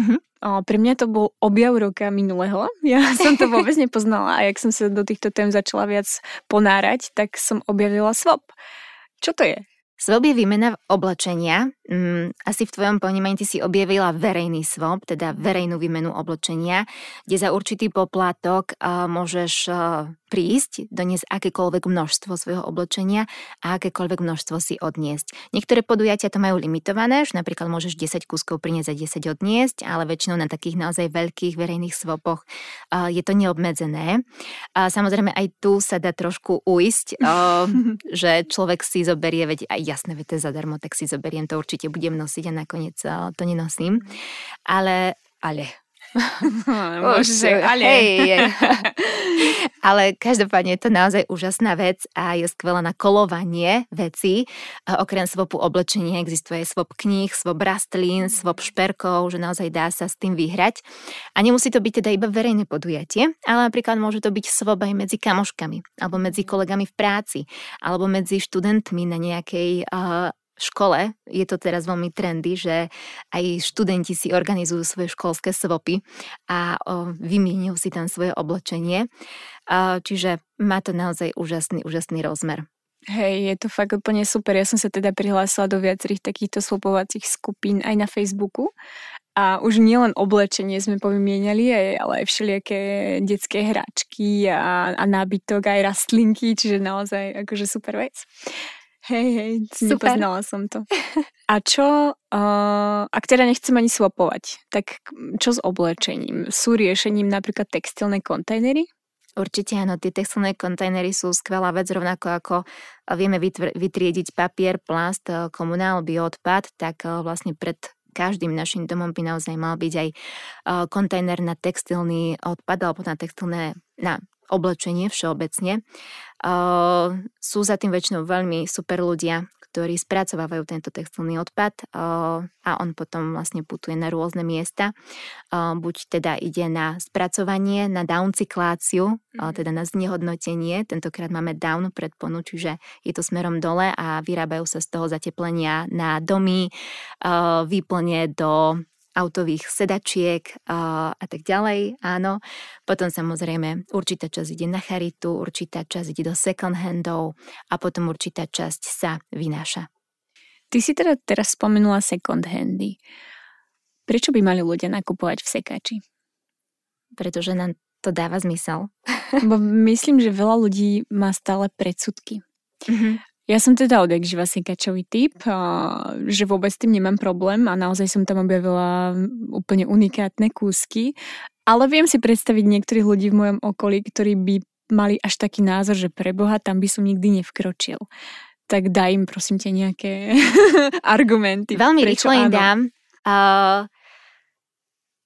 Speaker 2: Uh-huh. A pre mňa to bol objav roka minulého. Ja som to vôbec nepoznala a jak som sa do týchto tém začala viac ponárať, tak som objavila swap. Čo to je?
Speaker 3: Svob je výmena oblečenia. Mm, asi v tvojom ponímaní ty si objavila verejný svob, teda verejnú výmenu oblečenia, kde za určitý poplatok uh, môžeš uh, prísť, doniesť akékoľvek množstvo svojho oblečenia a akékoľvek množstvo si odniesť. Niektoré podujatia to majú limitované, že napríklad môžeš 10 kúskov priniesť a 10 odniesť, ale väčšinou na takých naozaj veľkých verejných svopoch je to neobmedzené. A samozrejme aj tu sa dá trošku uísť, že človek si zoberie, veď aj jasné, veď to je zadarmo, tak si zoberiem, to určite budem nosiť a nakoniec to nenosím. Ale, ale
Speaker 2: Môže, ale... Hej,
Speaker 3: ale každopádne je to naozaj úžasná vec a je skvelá na kolovanie vecí. Okrem svopu oblečenia existuje svop kníh, svop rastlín, svop šperkov, že naozaj dá sa s tým vyhrať. A nemusí to byť teda iba verejné podujatie, ale napríklad môže to byť svop aj medzi kamoškami, alebo medzi kolegami v práci, alebo medzi študentmi na nejakej uh, škole je to teraz veľmi trendy, že aj študenti si organizujú svoje školské svopy a vymieňujú si tam svoje oblečenie. Čiže má to naozaj úžasný, úžasný rozmer.
Speaker 2: Hej, je to fakt úplne super. Ja som sa teda prihlásila do viacerých takýchto swopovacích skupín aj na Facebooku a už nielen oblečenie sme povymieniali, ale aj všelijaké detské hračky a, a nábytok, aj rastlinky, čiže naozaj akože super vec. Hej, hej, Super. nepoznala som to. A čo, uh, ak teda nechcem ani swapovať, tak čo s oblečením? Sú riešením napríklad textilné kontajnery?
Speaker 3: Určite áno, tie textilné kontajnery sú skvelá vec, rovnako ako vieme vytriediť papier, plast, komunál, bioodpad, tak vlastne pred každým našim domom by naozaj mal byť aj kontajner na textilný odpad alebo na textilné, na oblečenie všeobecne. Uh, sú za tým väčšinou veľmi super ľudia, ktorí spracovávajú tento textilný odpad uh, a on potom vlastne putuje na rôzne miesta. Uh, buď teda ide na spracovanie, na downcykláciu, mm. teda na znehodnotenie. Tentokrát máme down predponu, čiže je to smerom dole a vyrábajú sa z toho zateplenia na domy, výplne do autových sedačiek a, a tak ďalej, áno. Potom samozrejme určitá časť ide na charitu, určitá časť ide do second handov a potom určitá časť sa vynáša.
Speaker 2: Ty si teda teraz spomenula second handy. Prečo by mali ľudia nakupovať v sekači?
Speaker 3: Pretože nám to dáva zmysel.
Speaker 2: Bo myslím, že veľa ľudí má stále predsudky. Mm-hmm. Ja som teda odjak živa sekačový typ, že vôbec s tým nemám problém a naozaj som tam objavila úplne unikátne kúsky. Ale viem si predstaviť niektorých ľudí v mojom okolí, ktorí by mali až taký názor, že pre Boha tam by som nikdy nevkročil. tak daj im prosím ťa nejaké argumenty.
Speaker 3: Veľmi rýchlo im dám. Uh,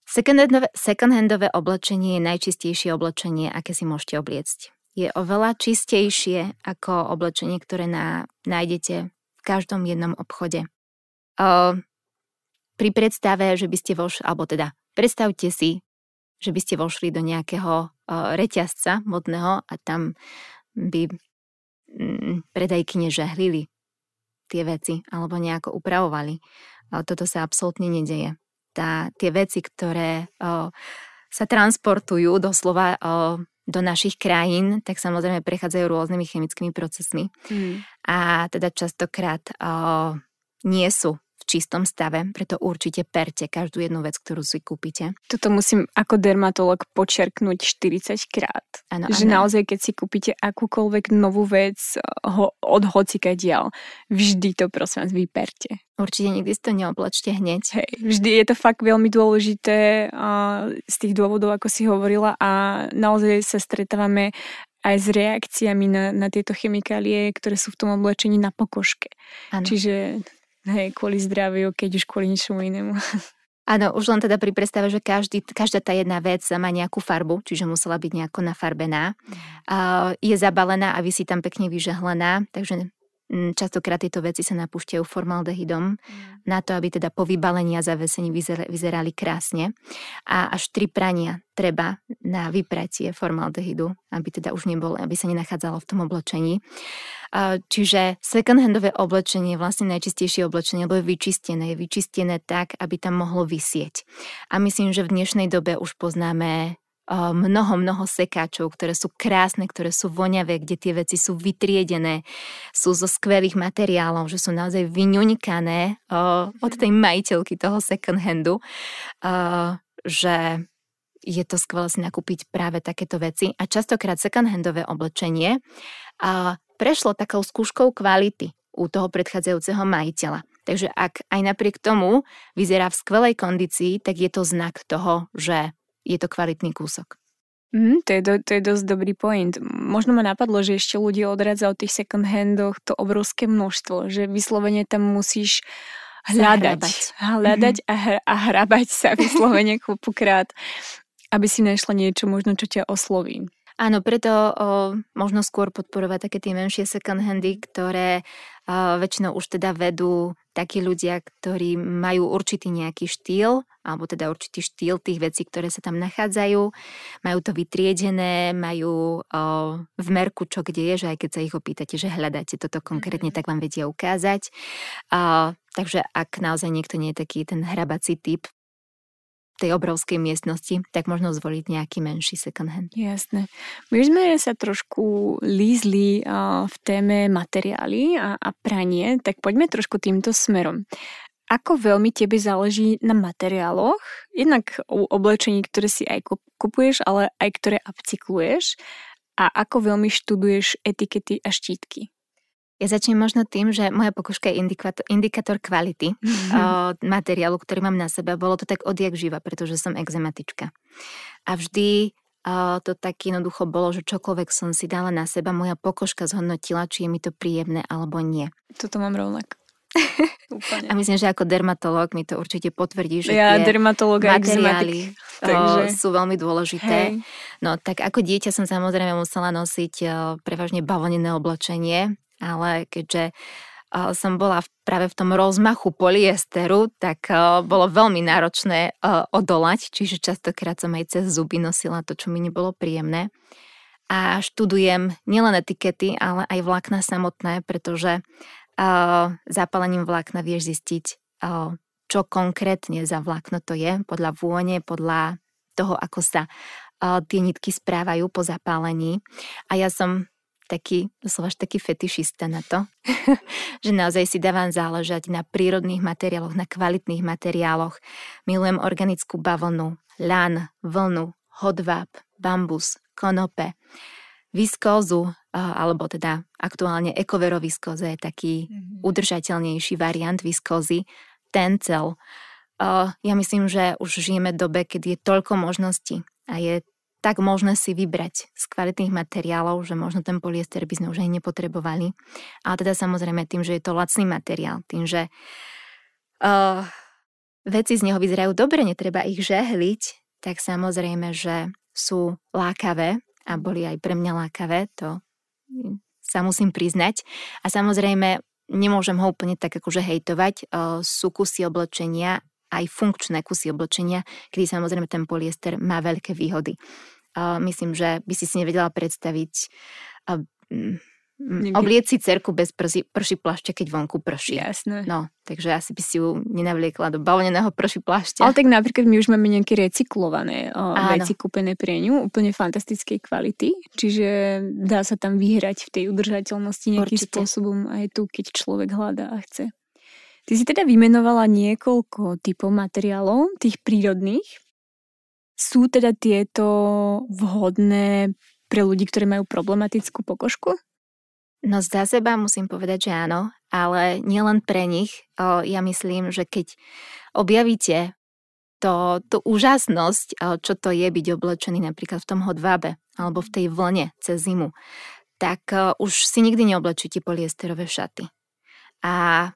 Speaker 3: second-handové, second-handové oblečenie je najčistejšie oblečenie, aké si môžete obliecť. Je oveľa čistejšie ako oblečenie, ktoré na, nájdete v každom jednom obchode. Uh, pri predstave, že by ste vošli, alebo teda predstavte si, že by ste vošli do nejakého uh, reťazca modného a tam by Mm, predajkyne žehlili tie veci alebo nejako upravovali. Toto sa absolútne nedeje. Tá, tie veci, ktoré o, sa transportujú doslova o, do našich krajín, tak samozrejme prechádzajú rôznymi chemickými procesmi. Mm. A teda častokrát o, nie sú čistom stave, preto určite perte každú jednu vec, ktorú si kúpite.
Speaker 2: Toto musím ako dermatolog počerknúť 40 krát. Ano, že ano. naozaj, keď si kúpite akúkoľvek novú vec ho, od hocikadiaľ, vždy to prosím vás vyperte.
Speaker 3: Určite nikdy si to neoblečte hneď.
Speaker 2: Hej, vždy je to fakt veľmi dôležité uh, z tých dôvodov, ako si hovorila a naozaj sa stretávame aj s reakciami na, na tieto chemikálie, ktoré sú v tom oblečení na pokožke. Ano. Čiže Hej, kvôli zdraviu, keď už kvôli ničomu inému.
Speaker 3: Áno, už len teda pri predstave, že každý, každá tá jedna vec má nejakú farbu, čiže musela byť nejako nafarbená. Uh, je zabalená a vysí tam pekne vyžehlená, takže častokrát tieto veci sa napúšťajú formaldehydom mm. na to, aby teda po vybalení a zavesení vyzerali, vyzerali krásne. A až tri prania treba na vypratie formaldehydu, aby teda už nebol, aby sa nenachádzalo v tom oblečení. Čiže second-handové oblečenie je vlastne najčistejšie oblečenie, lebo je vyčistené. Je vyčistené tak, aby tam mohlo vysieť. A myslím, že v dnešnej dobe už poznáme mnoho, mnoho sekáčov, ktoré sú krásne, ktoré sú voňavé, kde tie veci sú vytriedené, sú zo skvelých materiálov, že sú naozaj vyňuňkané od tej majiteľky toho second handu, že je to skvelé si nakúpiť práve takéto veci. A častokrát second-handové oblečenie prešlo takou skúškou kvality u toho predchádzajúceho majiteľa. Takže ak aj napriek tomu vyzerá v skvelej kondícii, tak je to znak toho, že je to kvalitný kúsok.
Speaker 2: Mm, to, je do, to je dosť dobrý point. Možno ma napadlo, že ešte ľudia odradza od tých second handoch to obrovské množstvo, že vyslovene tam musíš hľadať, hľadať mm-hmm. a, hr, a hrabať sa vyslovene kopukrát, aby si našla niečo možno, čo ťa osloví.
Speaker 3: Áno, preto o, možno skôr podporovať také tie menšie second handy, ktoré o, väčšinou už teda vedú takí ľudia, ktorí majú určitý nejaký štýl, alebo teda určitý štýl tých vecí, ktoré sa tam nachádzajú. Majú to vytriedené, majú o, v merku, čo kde je, že aj keď sa ich opýtate, že hľadáte toto konkrétne, mhm. tak vám vedia ukázať. O, takže ak naozaj niekto nie je taký ten hrabací typ, tej obrovskej miestnosti, tak možno zvoliť nejaký menší second hand.
Speaker 2: Jasné. My sme sa trošku lízli v téme materiály a, a pranie, tak poďme trošku týmto smerom. Ako veľmi tebe záleží na materiáloch, jednak u oblečení, ktoré si aj kupuješ, ale aj ktoré upcykluješ a ako veľmi študuješ etikety a štítky?
Speaker 3: Ja začnem možno tým, že moja pokožka je indikátor, indikátor kvality mm-hmm. o, materiálu, ktorý mám na sebe. Bolo to tak odjak živa, pretože som exematička. A vždy o, to tak jednoducho bolo, že čokoľvek som si dala na seba, moja pokožka zhodnotila, či je mi to príjemné alebo nie.
Speaker 2: Toto mám rovnako.
Speaker 3: Úplne. A myslím, že ako dermatológ mi to určite potvrdí, že
Speaker 2: ja, tie materiály
Speaker 3: takže... sú veľmi dôležité. Hej. No tak ako dieťa som samozrejme musela nosiť prevažne bavlnené oblečenie, ale keďže som bola práve v tom rozmachu polyesteru, tak bolo veľmi náročné odolať, čiže častokrát som aj cez zuby nosila to, čo mi nebolo príjemné. A študujem nielen etikety, ale aj vlákna samotné, pretože zapálením vlákna vieš zistiť, čo konkrétne za vlákno to je, podľa vône, podľa toho, ako sa tie nitky správajú po zapálení. A ja som taký, doslova až taký fetišista na to, že naozaj si dávam záležať na prírodných materiáloch, na kvalitných materiáloch. Milujem organickú bavlnu, ľan, vlnu, hodváb, bambus, konope, viskózu, alebo teda aktuálne ekoveroviskóza je taký mm-hmm. udržateľnejší variant viskózy, tencel. Ja myslím, že už žijeme v dobe, keď je toľko možností a je tak možné si vybrať z kvalitných materiálov, že možno ten polyester by sme už aj nepotrebovali. Ale teda samozrejme tým, že je to lacný materiál, tým, že uh, veci z neho vyzerajú dobre, netreba ich žehliť, tak samozrejme, že sú lákavé a boli aj pre mňa lákavé, to sa musím priznať. A samozrejme, nemôžem ho úplne tak akože hejtovať. Uh, sú kusy oblečenia aj funkčné kusy oblečenia, kedy samozrejme ten polyester má veľké výhody. Myslím, že by si si nevedela predstaviť uh, Niekde. oblieť si cerku bez prsi, prší plášťa, keď vonku prší.
Speaker 2: Jasné.
Speaker 3: No, takže asi by si ju nenavliekla do bavlneného prší plášťa.
Speaker 2: Ale tak napríklad my už máme nejaké recyklované o, veci kúpené pre ňu, úplne fantastickej kvality, čiže dá sa tam vyhrať v tej udržateľnosti nejakým Určite. spôsobom aj tu, keď človek hľadá a chce. Ty si teda vymenovala niekoľko typov materiálov, tých prírodných. Sú teda tieto vhodné pre ľudí, ktorí majú problematickú pokožku?
Speaker 3: No zdá seba musím povedať, že áno, ale nielen pre nich. O, ja myslím, že keď objavíte to, tú úžasnosť, o, čo to je byť oblečený napríklad v tom hodvábe alebo v tej vlne cez zimu, tak o, už si nikdy neoblečíte poliesterové šaty. A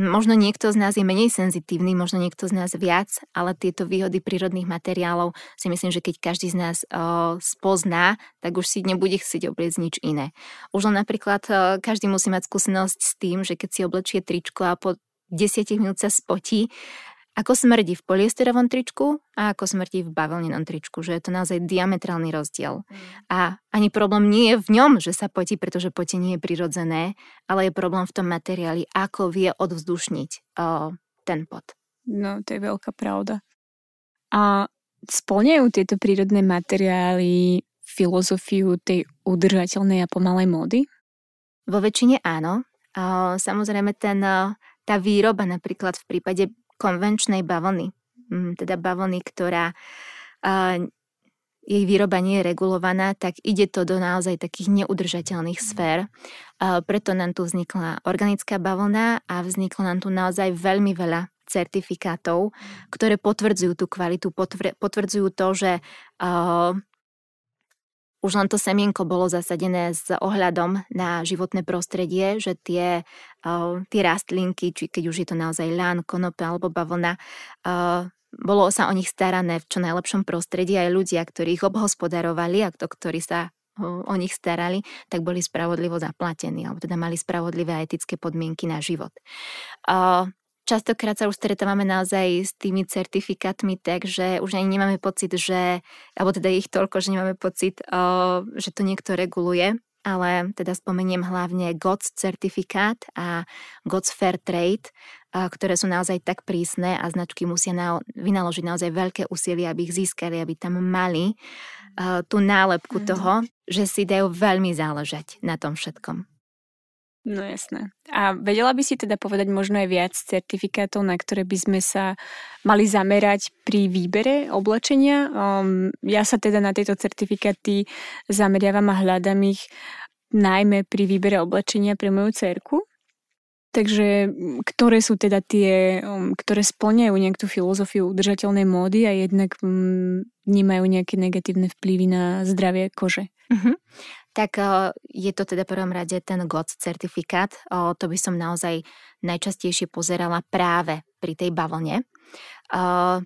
Speaker 3: Možno niekto z nás je menej senzitívny, možno niekto z nás viac, ale tieto výhody prírodných materiálov si myslím, že keď každý z nás o, spozná, tak už si nebude chcieť obliecť nič iné. Už len napríklad o, každý musí mať skúsenosť s tým, že keď si oblečie tričko a po 10 minút sa spotí, ako smrdí v poliesterovom tričku a ako smrdí v bavlnenom tričku, že je to naozaj diametrálny rozdiel. Mm. A ani problém nie je v ňom, že sa potí, pretože potenie je prirodzené, ale je problém v tom materiáli, ako vie odvzdušniť o, ten pot.
Speaker 2: No, to je veľká pravda. A splňajú tieto prírodné materiály filozofiu tej udržateľnej a pomalej módy?
Speaker 3: Vo väčšine áno. Samozrejme, ten, tá výroba napríklad v prípade konvenčnej bavlny, mm, teda bavlny, ktorá jej výroba nie je regulovaná, tak ide to do naozaj takých neudržateľných sfér. Preto nám tu vznikla organická bavlna a vzniklo nám tu naozaj veľmi veľa certifikátov, ktoré potvrdzujú tú kvalitu, potvrdzujú to, že už len to semienko bolo zasadené s ohľadom na životné prostredie, že tie, uh, tie rastlinky, či keď už je to naozaj lán, konope alebo bavlna, uh, bolo sa o nich starané v čo najlepšom prostredí aj ľudia, ktorí ich obhospodarovali a to, ktorí sa o nich starali, tak boli spravodlivo zaplatení, alebo teda mali spravodlivé a etické podmienky na život. Uh, častokrát sa už stretávame naozaj s tými certifikátmi tak, že už ani nemáme pocit, že, alebo teda ich toľko, že nemáme pocit, že to niekto reguluje, ale teda spomeniem hlavne GOTS certifikát a GOTS Fair Trade, ktoré sú naozaj tak prísne a značky musia na, vynaložiť naozaj veľké úsilie, aby ich získali, aby tam mali tú nálepku mm. toho, že si dajú veľmi záležať na tom všetkom.
Speaker 2: No jasné. A vedela by si teda povedať možno aj viac certifikátov, na ktoré by sme sa mali zamerať pri výbere oblečenia? Um, ja sa teda na tieto certifikáty zameriavam a hľadám ich najmä pri výbere oblečenia pre moju cerku. Takže ktoré sú teda tie, um, ktoré splňajú nejakú filozofiu udržateľnej módy a jednak um, nemajú nejaké negatívne vplyvy na zdravie kože? Uh-huh
Speaker 3: tak eh, je to teda prvom rade ten GOTS certifikát. To by som naozaj najčastejšie pozerala práve pri tej bavlne.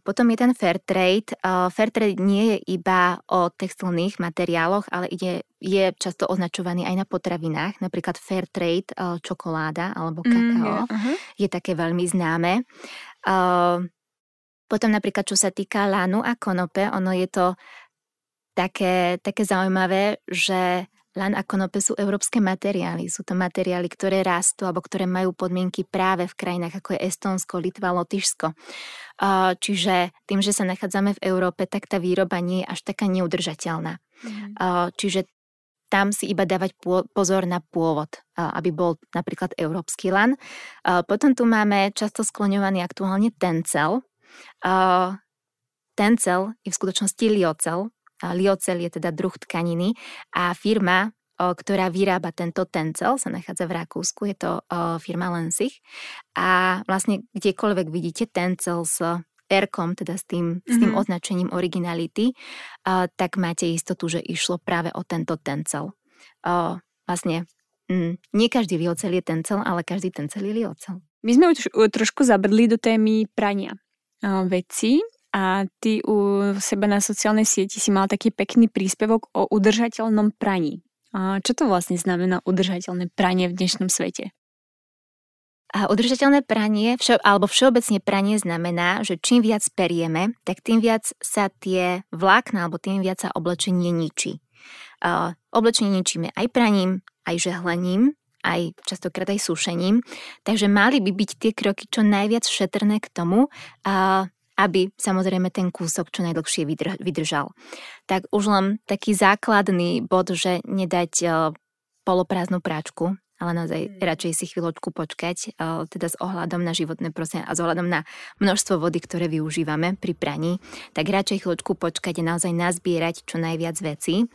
Speaker 3: Potom je ten fair trade. Fair trade nie je iba o textilných materiáloch, ale ide, je často označovaný aj na potravinách. Napríklad fair trade eh, čokoláda alebo kakao mm, yeah, uh-huh. je také veľmi známe. Potom napríklad, čo sa týka lánu a konope, ono je to také, také zaujímavé, že Lan a konope sú európske materiály. Sú to materiály, ktoré rastú alebo ktoré majú podmienky práve v krajinách ako je Estónsko, Litva, Lotyšsko. Čiže tým, že sa nachádzame v Európe, tak tá výroba nie je až taká neudržateľná. Mm. Čiže tam si iba dávať pozor na pôvod, aby bol napríklad európsky lan. Potom tu máme často skloňovaný aktuálne tencel. Tencel je v skutočnosti liocel, Liocel je teda druh tkaniny a firma, ktorá vyrába tento tencel, sa nachádza v Rakúsku, je to firma Lensich. A vlastne kdekoľvek vidíte tencel s r teda s tým, mm-hmm. s tým mhm. označením originality, tak máte istotu, že išlo práve o tento tencel. Vlastne mm, nie každý liocel je tencel, ale každý tencel je liocel.
Speaker 2: My sme už trošku zabrdli do témy prania veci a ty u seba na sociálnej sieti si mal taký pekný príspevok o udržateľnom praní. A čo to vlastne znamená udržateľné pranie v dnešnom svete?
Speaker 3: A udržateľné pranie, všo, alebo všeobecne pranie znamená, že čím viac perieme, tak tým viac sa tie vlákna, alebo tým viac sa oblečenie ničí. Uh, oblečenie ničíme aj praním, aj žehlením, aj častokrát aj sušením. Takže mali by byť tie kroky čo najviac šetrné k tomu, uh, aby samozrejme ten kúsok čo najdlhšie vydržal. Tak už len taký základný bod, že nedať uh, poloprázdnu práčku, ale naozaj mm. radšej si chvíľočku počkať, teda s ohľadom na životné prostredie a s ohľadom na množstvo vody, ktoré využívame pri praní, tak radšej chvíľočku počkať a naozaj nazbierať čo najviac vecí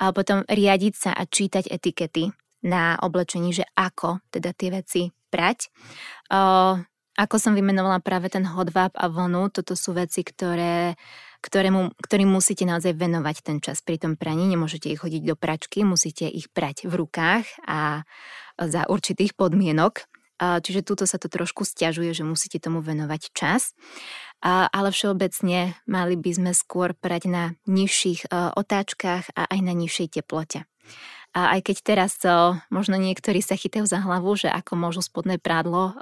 Speaker 3: a potom riadiť sa a čítať etikety na oblečení, že ako teda tie veci prať. Ako som vymenovala práve ten hodváb a vlnu, toto sú veci, ktoré ktorému, ktorým musíte naozaj venovať ten čas pri tom praní. Nemôžete ich hodiť do pračky, musíte ich prať v rukách a za určitých podmienok. Čiže túto sa to trošku stiažuje, že musíte tomu venovať čas. Ale všeobecne mali by sme skôr prať na nižších e, otáčkach a aj na nižšej teplote. A aj keď teraz možno niektorí sa chytajú za hlavu, že ako môžu spodné prádlo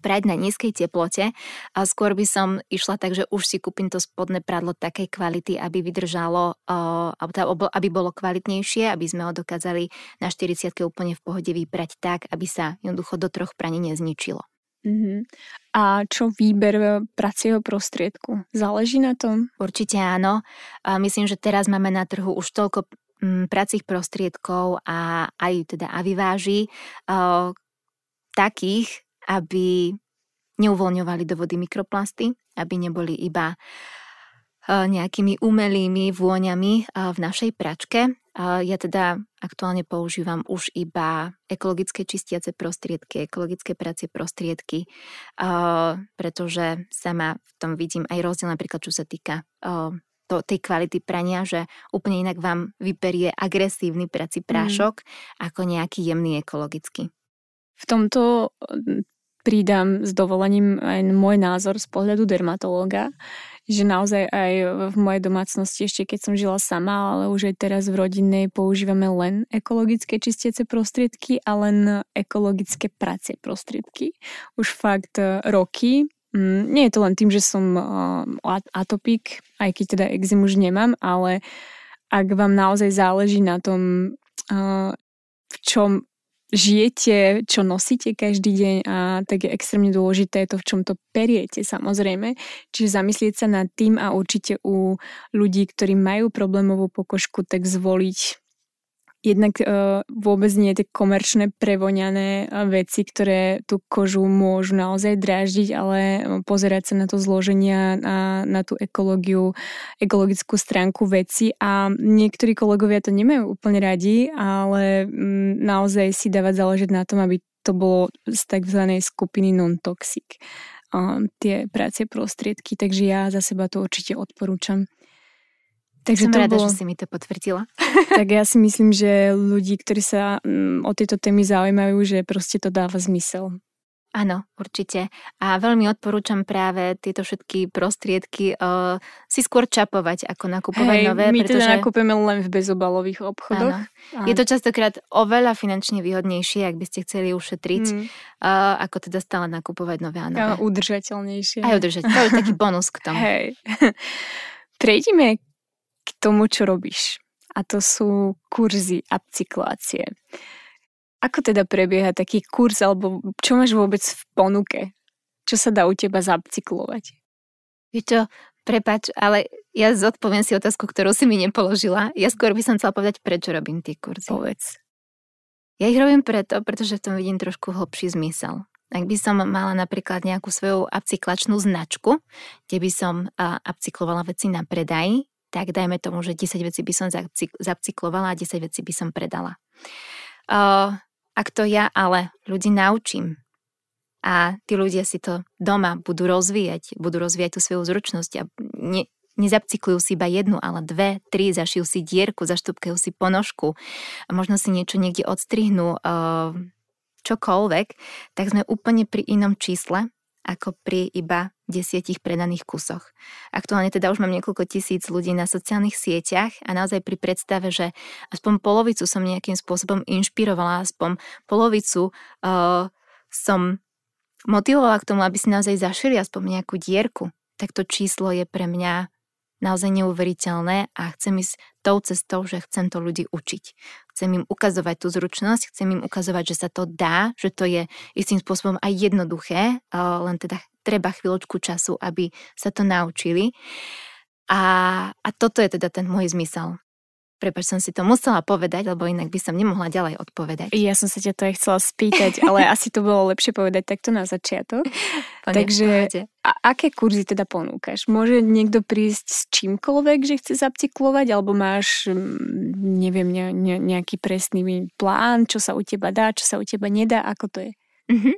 Speaker 3: prať na nízkej teplote a skôr by som išla tak, že už si kúpim to spodné prádlo takej kvality, aby vydržalo, aby bolo kvalitnejšie, aby sme ho dokázali na 40 úplne v pohode vyprať tak, aby sa jednoducho do troch praní nezničilo.
Speaker 2: Uh-huh. A čo výber pracieho prostriedku? Záleží na tom?
Speaker 3: Určite áno. A myslím, že teraz máme na trhu už toľko mm, pracích prostriedkov a aj teda aviváží, takých, aby neuvoľňovali do vody mikroplasty, aby neboli iba e, nejakými umelými vôňami e, v našej pračke. Ja teda aktuálne používam už iba ekologické čistiace prostriedky, ekologické pracie prostriedky, e, pretože sama v tom vidím aj rozdiel napríklad, čo sa týka to, tej kvality prania, že úplne inak vám vyperie agresívny prací prášok mm. ako nejaký jemný ekologický.
Speaker 2: V tomto pridám s dovolením aj môj názor z pohľadu dermatológa, že naozaj aj v mojej domácnosti, ešte keď som žila sama, ale už aj teraz v rodinnej používame len ekologické čistiace prostriedky a len ekologické pracie prostriedky. Už fakt e, roky. Mm, nie je to len tým, že som e, atopik, aj keď teda exim už nemám, ale ak vám naozaj záleží na tom, e, v čom žijete, čo nosíte každý deň a tak je extrémne dôležité to, v čom to periete samozrejme. Čiže zamyslieť sa nad tým a určite u ľudí, ktorí majú problémovú pokožku, tak zvoliť jednak uh, vôbec nie tie komerčné prevoňané veci, ktoré tú kožu môžu naozaj dráždiť, ale pozerať sa na to zloženia, na, na tú ekológiu, ekologickú stránku veci a niektorí kolegovia to nemajú úplne radi, ale um, naozaj si dávať záležať na tom, aby to bolo z tzv. skupiny non-toxic uh, tie práce prostriedky, takže ja za seba to určite odporúčam.
Speaker 3: Takže Som to rada, bolo... že si mi to potvrdila.
Speaker 2: tak ja si myslím, že ľudí, ktorí sa mm, o tieto témy zaujímajú, že proste to dáva zmysel.
Speaker 3: Áno, určite. A veľmi odporúčam práve tieto všetky prostriedky uh, si skôr čapovať, ako nakupovať
Speaker 2: Hej,
Speaker 3: nové.
Speaker 2: my teda pretože... teda nakupujeme len v bezobalových obchodoch. Áno.
Speaker 3: Áno. Je to častokrát oveľa finančne výhodnejšie, ak by ste chceli ušetriť, mm. uh, ako teda stále nakupovať nové a nové.
Speaker 2: A udržateľnejšie.
Speaker 3: Aj udržateľ. To je taký bonus k tomu.
Speaker 2: Hej. Prejdime k tomu, čo robíš. A to sú kurzy upcyklácie. Ako teda prebieha taký kurz, alebo čo máš vôbec v ponuke? Čo sa dá u teba zapcyklovať?
Speaker 3: Vieš čo, prepač, ale ja zodpoviem si otázku, ktorú si mi nepoložila. Ja skôr by som chcela povedať, prečo robím tie kurzy.
Speaker 2: Povedz.
Speaker 3: Ja ich robím preto, pretože v tom vidím trošku hlbší zmysel. Ak by som mala napríklad nejakú svoju upcyklačnú značku, kde by som upcyklovala veci na predaj, tak dajme tomu, že 10 vecí by som zapcyklovala a 10 vecí by som predala. Uh, ak to ja ale ľudí naučím a tí ľudia si to doma budú rozvíjať, budú rozvíjať tú svoju zručnosť a ne, nezapcyklujú si iba jednu, ale dve, tri, zašijú si dierku, zaštupkajú si ponožku a možno si niečo niekde odstrihnú, uh, čokoľvek, tak sme úplne pri inom čísle, ako pri iba desiatich predaných kusoch. Aktuálne teda už mám niekoľko tisíc ľudí na sociálnych sieťach a naozaj pri predstave, že aspoň polovicu som nejakým spôsobom inšpirovala, aspoň polovicu uh, som motivovala k tomu, aby si naozaj zašili aspoň nejakú dierku, tak to číslo je pre mňa naozaj neuveriteľné a chcem ísť tou cestou, že chcem to ľudí učiť. Chcem im ukazovať tú zručnosť, chcem im ukazovať, že sa to dá, že to je istým spôsobom aj jednoduché, len teda treba chvíľočku času, aby sa to naučili. A, a toto je teda ten môj zmysel. Prepač, som si to musela povedať, lebo inak by som nemohla ďalej odpovedať.
Speaker 2: Ja som sa ťa to aj chcela spýtať, ale asi to bolo lepšie povedať takto na začiatok. Takže a aké kurzy teda ponúkaš? Môže niekto prísť s čímkoľvek, že chce zapcyklovať, alebo máš, mm, neviem, ne, ne, nejaký presný plán, čo sa u teba dá, čo sa u teba nedá, ako to je?
Speaker 3: Uh-huh.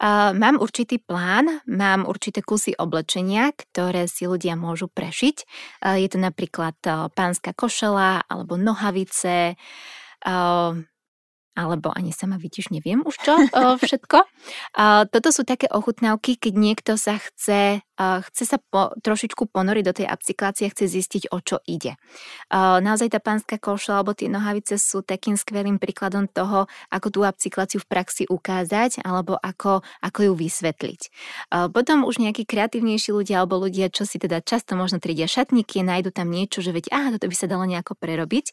Speaker 3: Uh, mám určitý plán, mám určité kusy oblečenia, ktoré si ľudia môžu prešiť. Uh, je to napríklad uh, pánska košela alebo nohavice, uh, alebo ani sama vidíš, neviem už čo všetko. Toto sú také ochutnávky, keď niekto sa chce, chce sa po, trošičku ponoriť do tej upcyklácie, chce zistiť, o čo ide. Naozaj tá pánska koša alebo tie nohavice sú takým skvelým príkladom toho, ako tú upcykláciu v praxi ukázať alebo ako, ako ju vysvetliť. Potom už nejakí kreatívnejší ľudia alebo ľudia, čo si teda často možno tridia šatníky, nájdu tam niečo, že veď, aha, toto by sa dalo nejako prerobiť,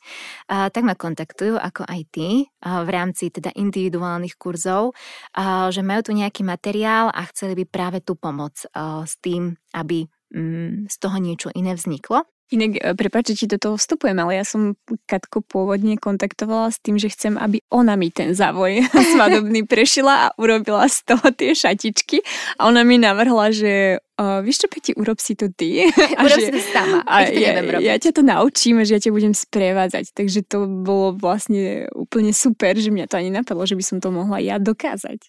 Speaker 3: tak ma kontaktujú ako aj ty v rámci teda individuálnych kurzov, že majú tu nejaký materiál a chceli by práve tú pomoc s tým, aby mm, z toho niečo iné vzniklo.
Speaker 2: Inak, e, prepáč, že ti do toho vstupujem, ale ja som Katko pôvodne kontaktovala s tým, že chcem, aby ona mi ten závoj svadobný prešila a urobila z toho tie šatičky. A ona mi navrhla, že uh, víš čo, Peti, urob si to ty.
Speaker 3: A urob že, si to sama. A
Speaker 2: ja, ja ťa to naučím, že ja ťa budem sprevádzať. Takže to bolo vlastne úplne super, že mňa to ani napadlo, že by som to mohla ja dokázať.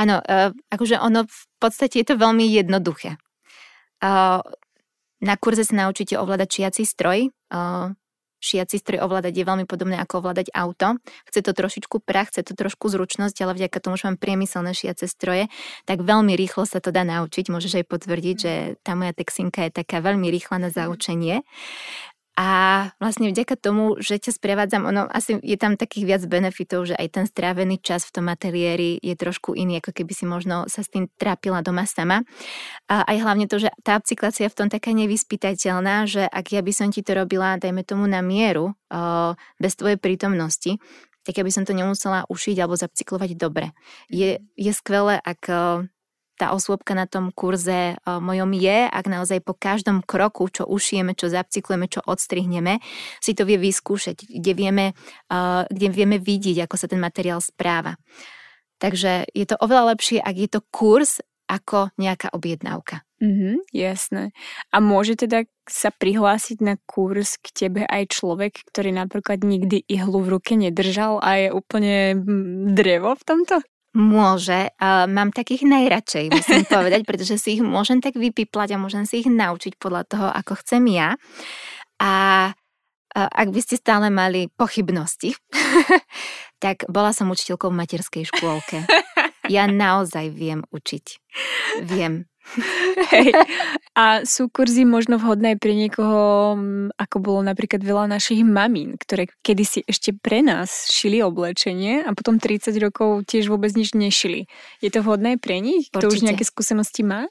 Speaker 3: Áno, uh, akože ono v podstate je to veľmi jednoduché. Na kurze sa naučíte ovládať šiaci stroj. Šiaci stroj ovládať je veľmi podobné ako ovládať auto. Chce to trošičku prach, chce to trošku zručnosť, ale vďaka tomu, že mám priemyselné šiace stroje, tak veľmi rýchlo sa to dá naučiť. Môžeš aj potvrdiť, že tá moja texinka je taká veľmi rýchla na zaučenie. A vlastne vďaka tomu, že ťa sprevádzam, ono asi je tam takých viac benefitov, že aj ten strávený čas v tom ateliéri je trošku iný, ako keby si možno sa s tým trápila doma sama. A aj hlavne to, že tá upcyklácia je v tom taká nevyspytateľná, že ak ja by som ti to robila, dajme tomu na mieru, bez tvojej prítomnosti, tak ja by som to nemusela ušiť alebo zapcyklovať dobre. Je, je skvelé, ak tá osôbka na tom kurze mojom je, ak naozaj po každom kroku, čo ušijeme, čo zapcyklujeme, čo odstrihneme, si to vie vyskúšať, kde vieme, kde vieme vidieť, ako sa ten materiál správa. Takže je to oveľa lepšie, ak je to kurz, ako nejaká objednávka.
Speaker 2: Mm-hmm, jasné. A môže teda sa prihlásiť na kurz k tebe aj človek, ktorý napríklad nikdy ihlu v ruke nedržal a je úplne mm, drevo v tomto?
Speaker 3: Môže. Uh, mám takých najradšej, musím povedať, pretože si ich môžem tak vypiplať a môžem si ich naučiť podľa toho, ako chcem ja. A uh, ak by ste stále mali pochybnosti, tak bola som učiteľkou v materskej škôlke. Ja naozaj viem učiť. Viem.
Speaker 2: Hej. A sú kurzy možno vhodné pre niekoho, ako bolo napríklad veľa našich mamín, ktoré kedysi ešte pre nás šili oblečenie a potom 30 rokov tiež vôbec nič nešili. Je to vhodné pre nich? Určite. To už nejaké skúsenosti má?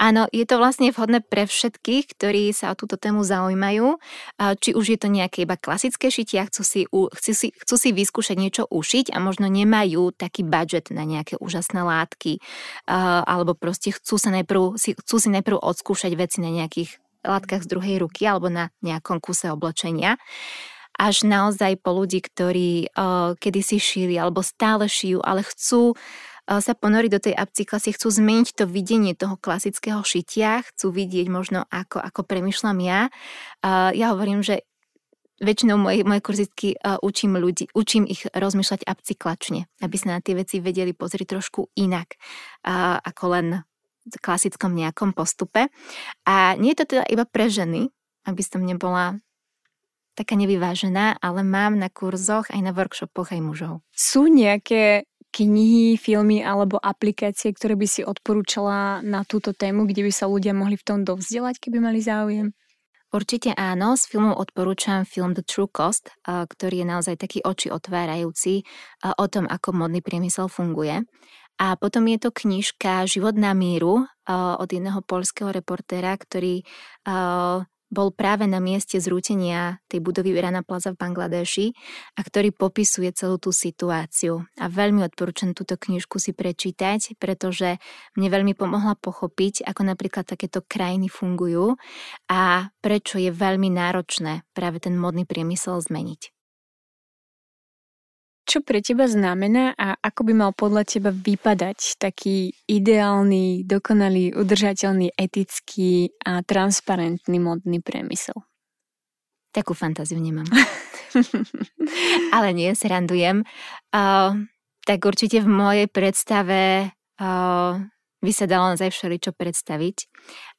Speaker 3: Áno, je to vlastne vhodné pre všetkých, ktorí sa o túto tému zaujímajú. Či už je to nejaké iba klasické šitie a chcú si, chcú si, chcú si vyskúšať niečo ušiť a možno nemajú taký budget na nejaké úžasné látky, alebo proste chcú, sa najprv, chcú si najprv odskúšať veci na nejakých látkach z druhej ruky alebo na nejakom kuse oblečenia až naozaj po ľudí, ktorí uh, kedysi šili alebo stále šijú, ale chcú sa ponoriť do tej upcyklasy, chcú zmeniť to videnie toho klasického šitia, chcú vidieť možno ako, ako premyšľam ja. Ja hovorím, že väčšinou moje, moje kurzitky učím ľudí, učím ich rozmýšľať upcyklačne, aby sa na tie veci vedeli pozrieť trošku inak, ako len v klasickom nejakom postupe. A nie je to teda iba pre ženy, aby som nebola taká nevyvážená, ale mám na kurzoch aj na workshopoch aj mužov.
Speaker 2: Sú nejaké knihy, filmy alebo aplikácie, ktoré by si odporúčala na túto tému, kde by sa ľudia mohli v tom dovzdelať, keby mali záujem?
Speaker 3: Určite áno, z filmov odporúčam film The True Cost, ktorý je naozaj taký oči otvárajúci o tom, ako modný priemysel funguje. A potom je to knižka Život na míru od jedného polského reportéra, ktorý bol práve na mieste zrútenia tej budovy Rana Plaza v Bangladeši a ktorý popisuje celú tú situáciu. A veľmi odporúčam túto knižku si prečítať, pretože mne veľmi pomohla pochopiť, ako napríklad takéto krajiny fungujú a prečo je veľmi náročné práve ten modný priemysel zmeniť
Speaker 2: čo pre teba znamená a ako by mal podľa teba vypadať taký ideálny, dokonalý, udržateľný, etický a transparentný modný priemysel?
Speaker 3: Takú fantáziu nemám. Ale nie, srandujem. Uh, tak určite v mojej predstave uh, by sa dalo naozaj všeličo predstaviť.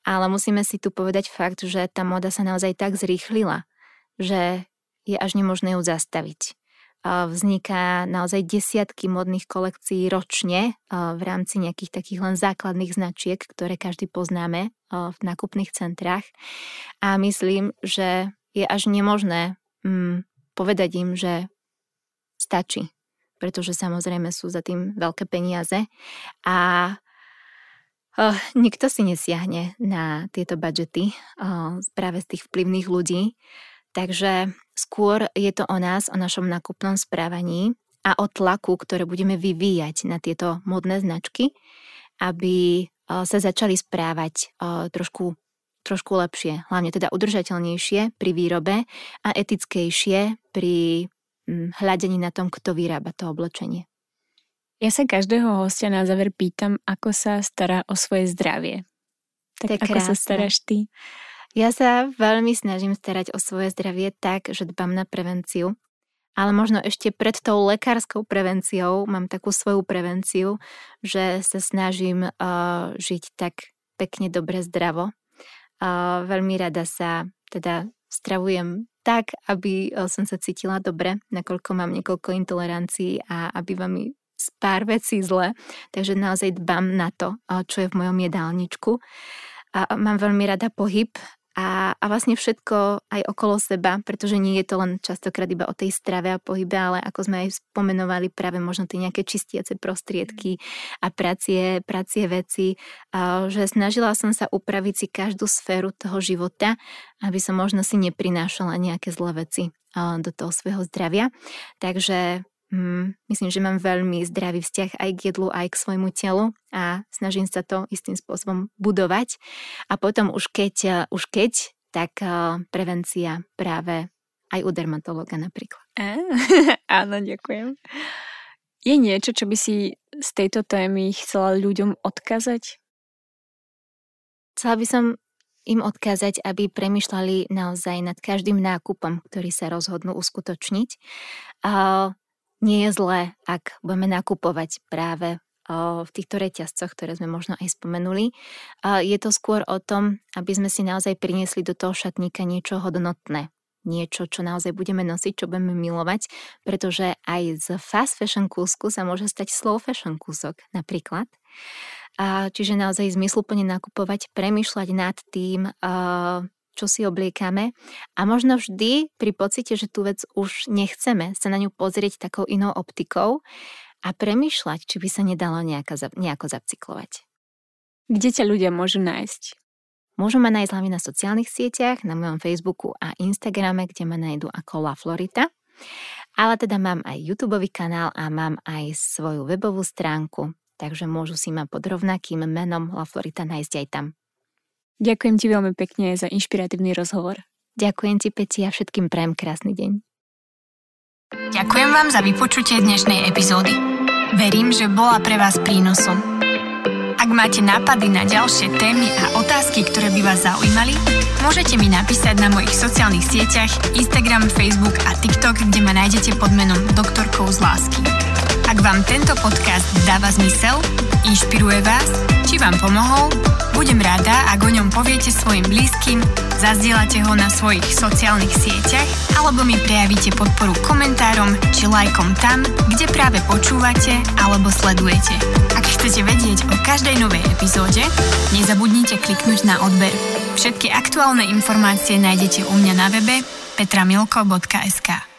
Speaker 3: Ale musíme si tu povedať fakt, že tá moda sa naozaj tak zrýchlila, že je až nemožné ju zastaviť vzniká naozaj desiatky modných kolekcií ročne v rámci nejakých takých len základných značiek, ktoré každý poznáme v nákupných centrách. A myslím, že je až nemožné mm, povedať im, že stačí, pretože samozrejme sú za tým veľké peniaze a nikto si nesiahne na tieto budžety práve z tých vplyvných ľudí. Takže skôr je to o nás, o našom nákupnom správaní a o tlaku, ktoré budeme vyvíjať na tieto modné značky, aby sa začali správať trošku, trošku lepšie, hlavne teda udržateľnejšie pri výrobe a etickejšie pri hľadení na tom, kto vyrába to oblečenie.
Speaker 2: Ja sa každého hostia na záver pýtam, ako sa stará o svoje zdravie. Tak ako krásne. sa staráš ty?
Speaker 3: Ja sa veľmi snažím starať o svoje zdravie tak, že dbám na prevenciu. Ale možno ešte pred tou lekárskou prevenciou mám takú svoju prevenciu, že sa snažím uh, žiť tak pekne, dobre, zdravo. Uh, veľmi rada sa teda stravujem tak, aby som sa cítila dobre, nakoľko mám niekoľko intolerancií a aby vám pár vecí zle. Takže naozaj dbám na to, čo je v mojom jedálničku. A mám veľmi rada pohyb a, a vlastne všetko aj okolo seba, pretože nie je to len častokrát iba o tej strave a pohybe, ale ako sme aj spomenovali práve možno tie nejaké čistiace prostriedky a pracie, pracie veci, a, že snažila som sa upraviť si každú sféru toho života, aby som možno si neprinášala nejaké zlé veci a, do toho svojho zdravia. Takže Mm, myslím, že mám veľmi zdravý vzťah aj k jedlu, aj k svojmu telu a snažím sa to istým spôsobom budovať. A potom už keď, eh, už keď tak uh, prevencia práve aj u dermatologa napríklad.
Speaker 2: Á, áno, ďakujem. Je niečo, čo by si z tejto témy chcela ľuďom odkázať?
Speaker 3: Chcela by som im odkázať, aby premyšľali naozaj nad každým nákupom, ktorý sa rozhodnú uskutočniť. Nie je zlé, ak budeme nakupovať práve v týchto reťazcoch, ktoré sme možno aj spomenuli. Je to skôr o tom, aby sme si naozaj priniesli do toho šatníka niečo hodnotné. Niečo, čo naozaj budeme nosiť, čo budeme milovať, pretože aj z fast fashion kúsku sa môže stať slow fashion kúsok napríklad. Čiže naozaj zmysluplne nakupovať, premyšľať nad tým, čo si obliekame a možno vždy pri pocite, že tú vec už nechceme, sa na ňu pozrieť takou inou optikou a premyšľať, či by sa nedalo nejako, nejako zapcyklovať.
Speaker 2: Kde ťa ľudia môžu nájsť?
Speaker 3: Môžu ma nájsť hlavne na sociálnych sieťach, na mojom Facebooku a Instagrame, kde ma nájdu ako La Florita. Ale teda mám aj YouTube kanál a mám aj svoju webovú stránku, takže môžu si ma pod rovnakým menom La Florita nájsť aj tam.
Speaker 2: Ďakujem ti veľmi pekne za inšpiratívny rozhovor.
Speaker 3: Ďakujem ti, Peti, a všetkým prajem krásny deň.
Speaker 1: Ďakujem vám za vypočutie dnešnej epizódy. Verím, že bola pre vás prínosom. Ak
Speaker 2: máte nápady na ďalšie témy a otázky, ktoré by vás zaujímali, môžete mi napísať na mojich sociálnych sieťach Instagram, Facebook a TikTok, kde ma nájdete pod menom Doktorkou z lásky. Ak vám tento podcast dáva zmysel, inšpiruje vás, či vám pomohol, budem rada, ak o ňom poviete svojim blízkym, zazdielate ho na svojich sociálnych sieťach alebo mi prejavíte podporu komentárom či lajkom tam, kde práve počúvate alebo sledujete. Ak chcete vedieť o každej novej epizóde, nezabudnite kliknúť na odber. Všetky aktuálne informácie nájdete u mňa na webe petramilko.sk.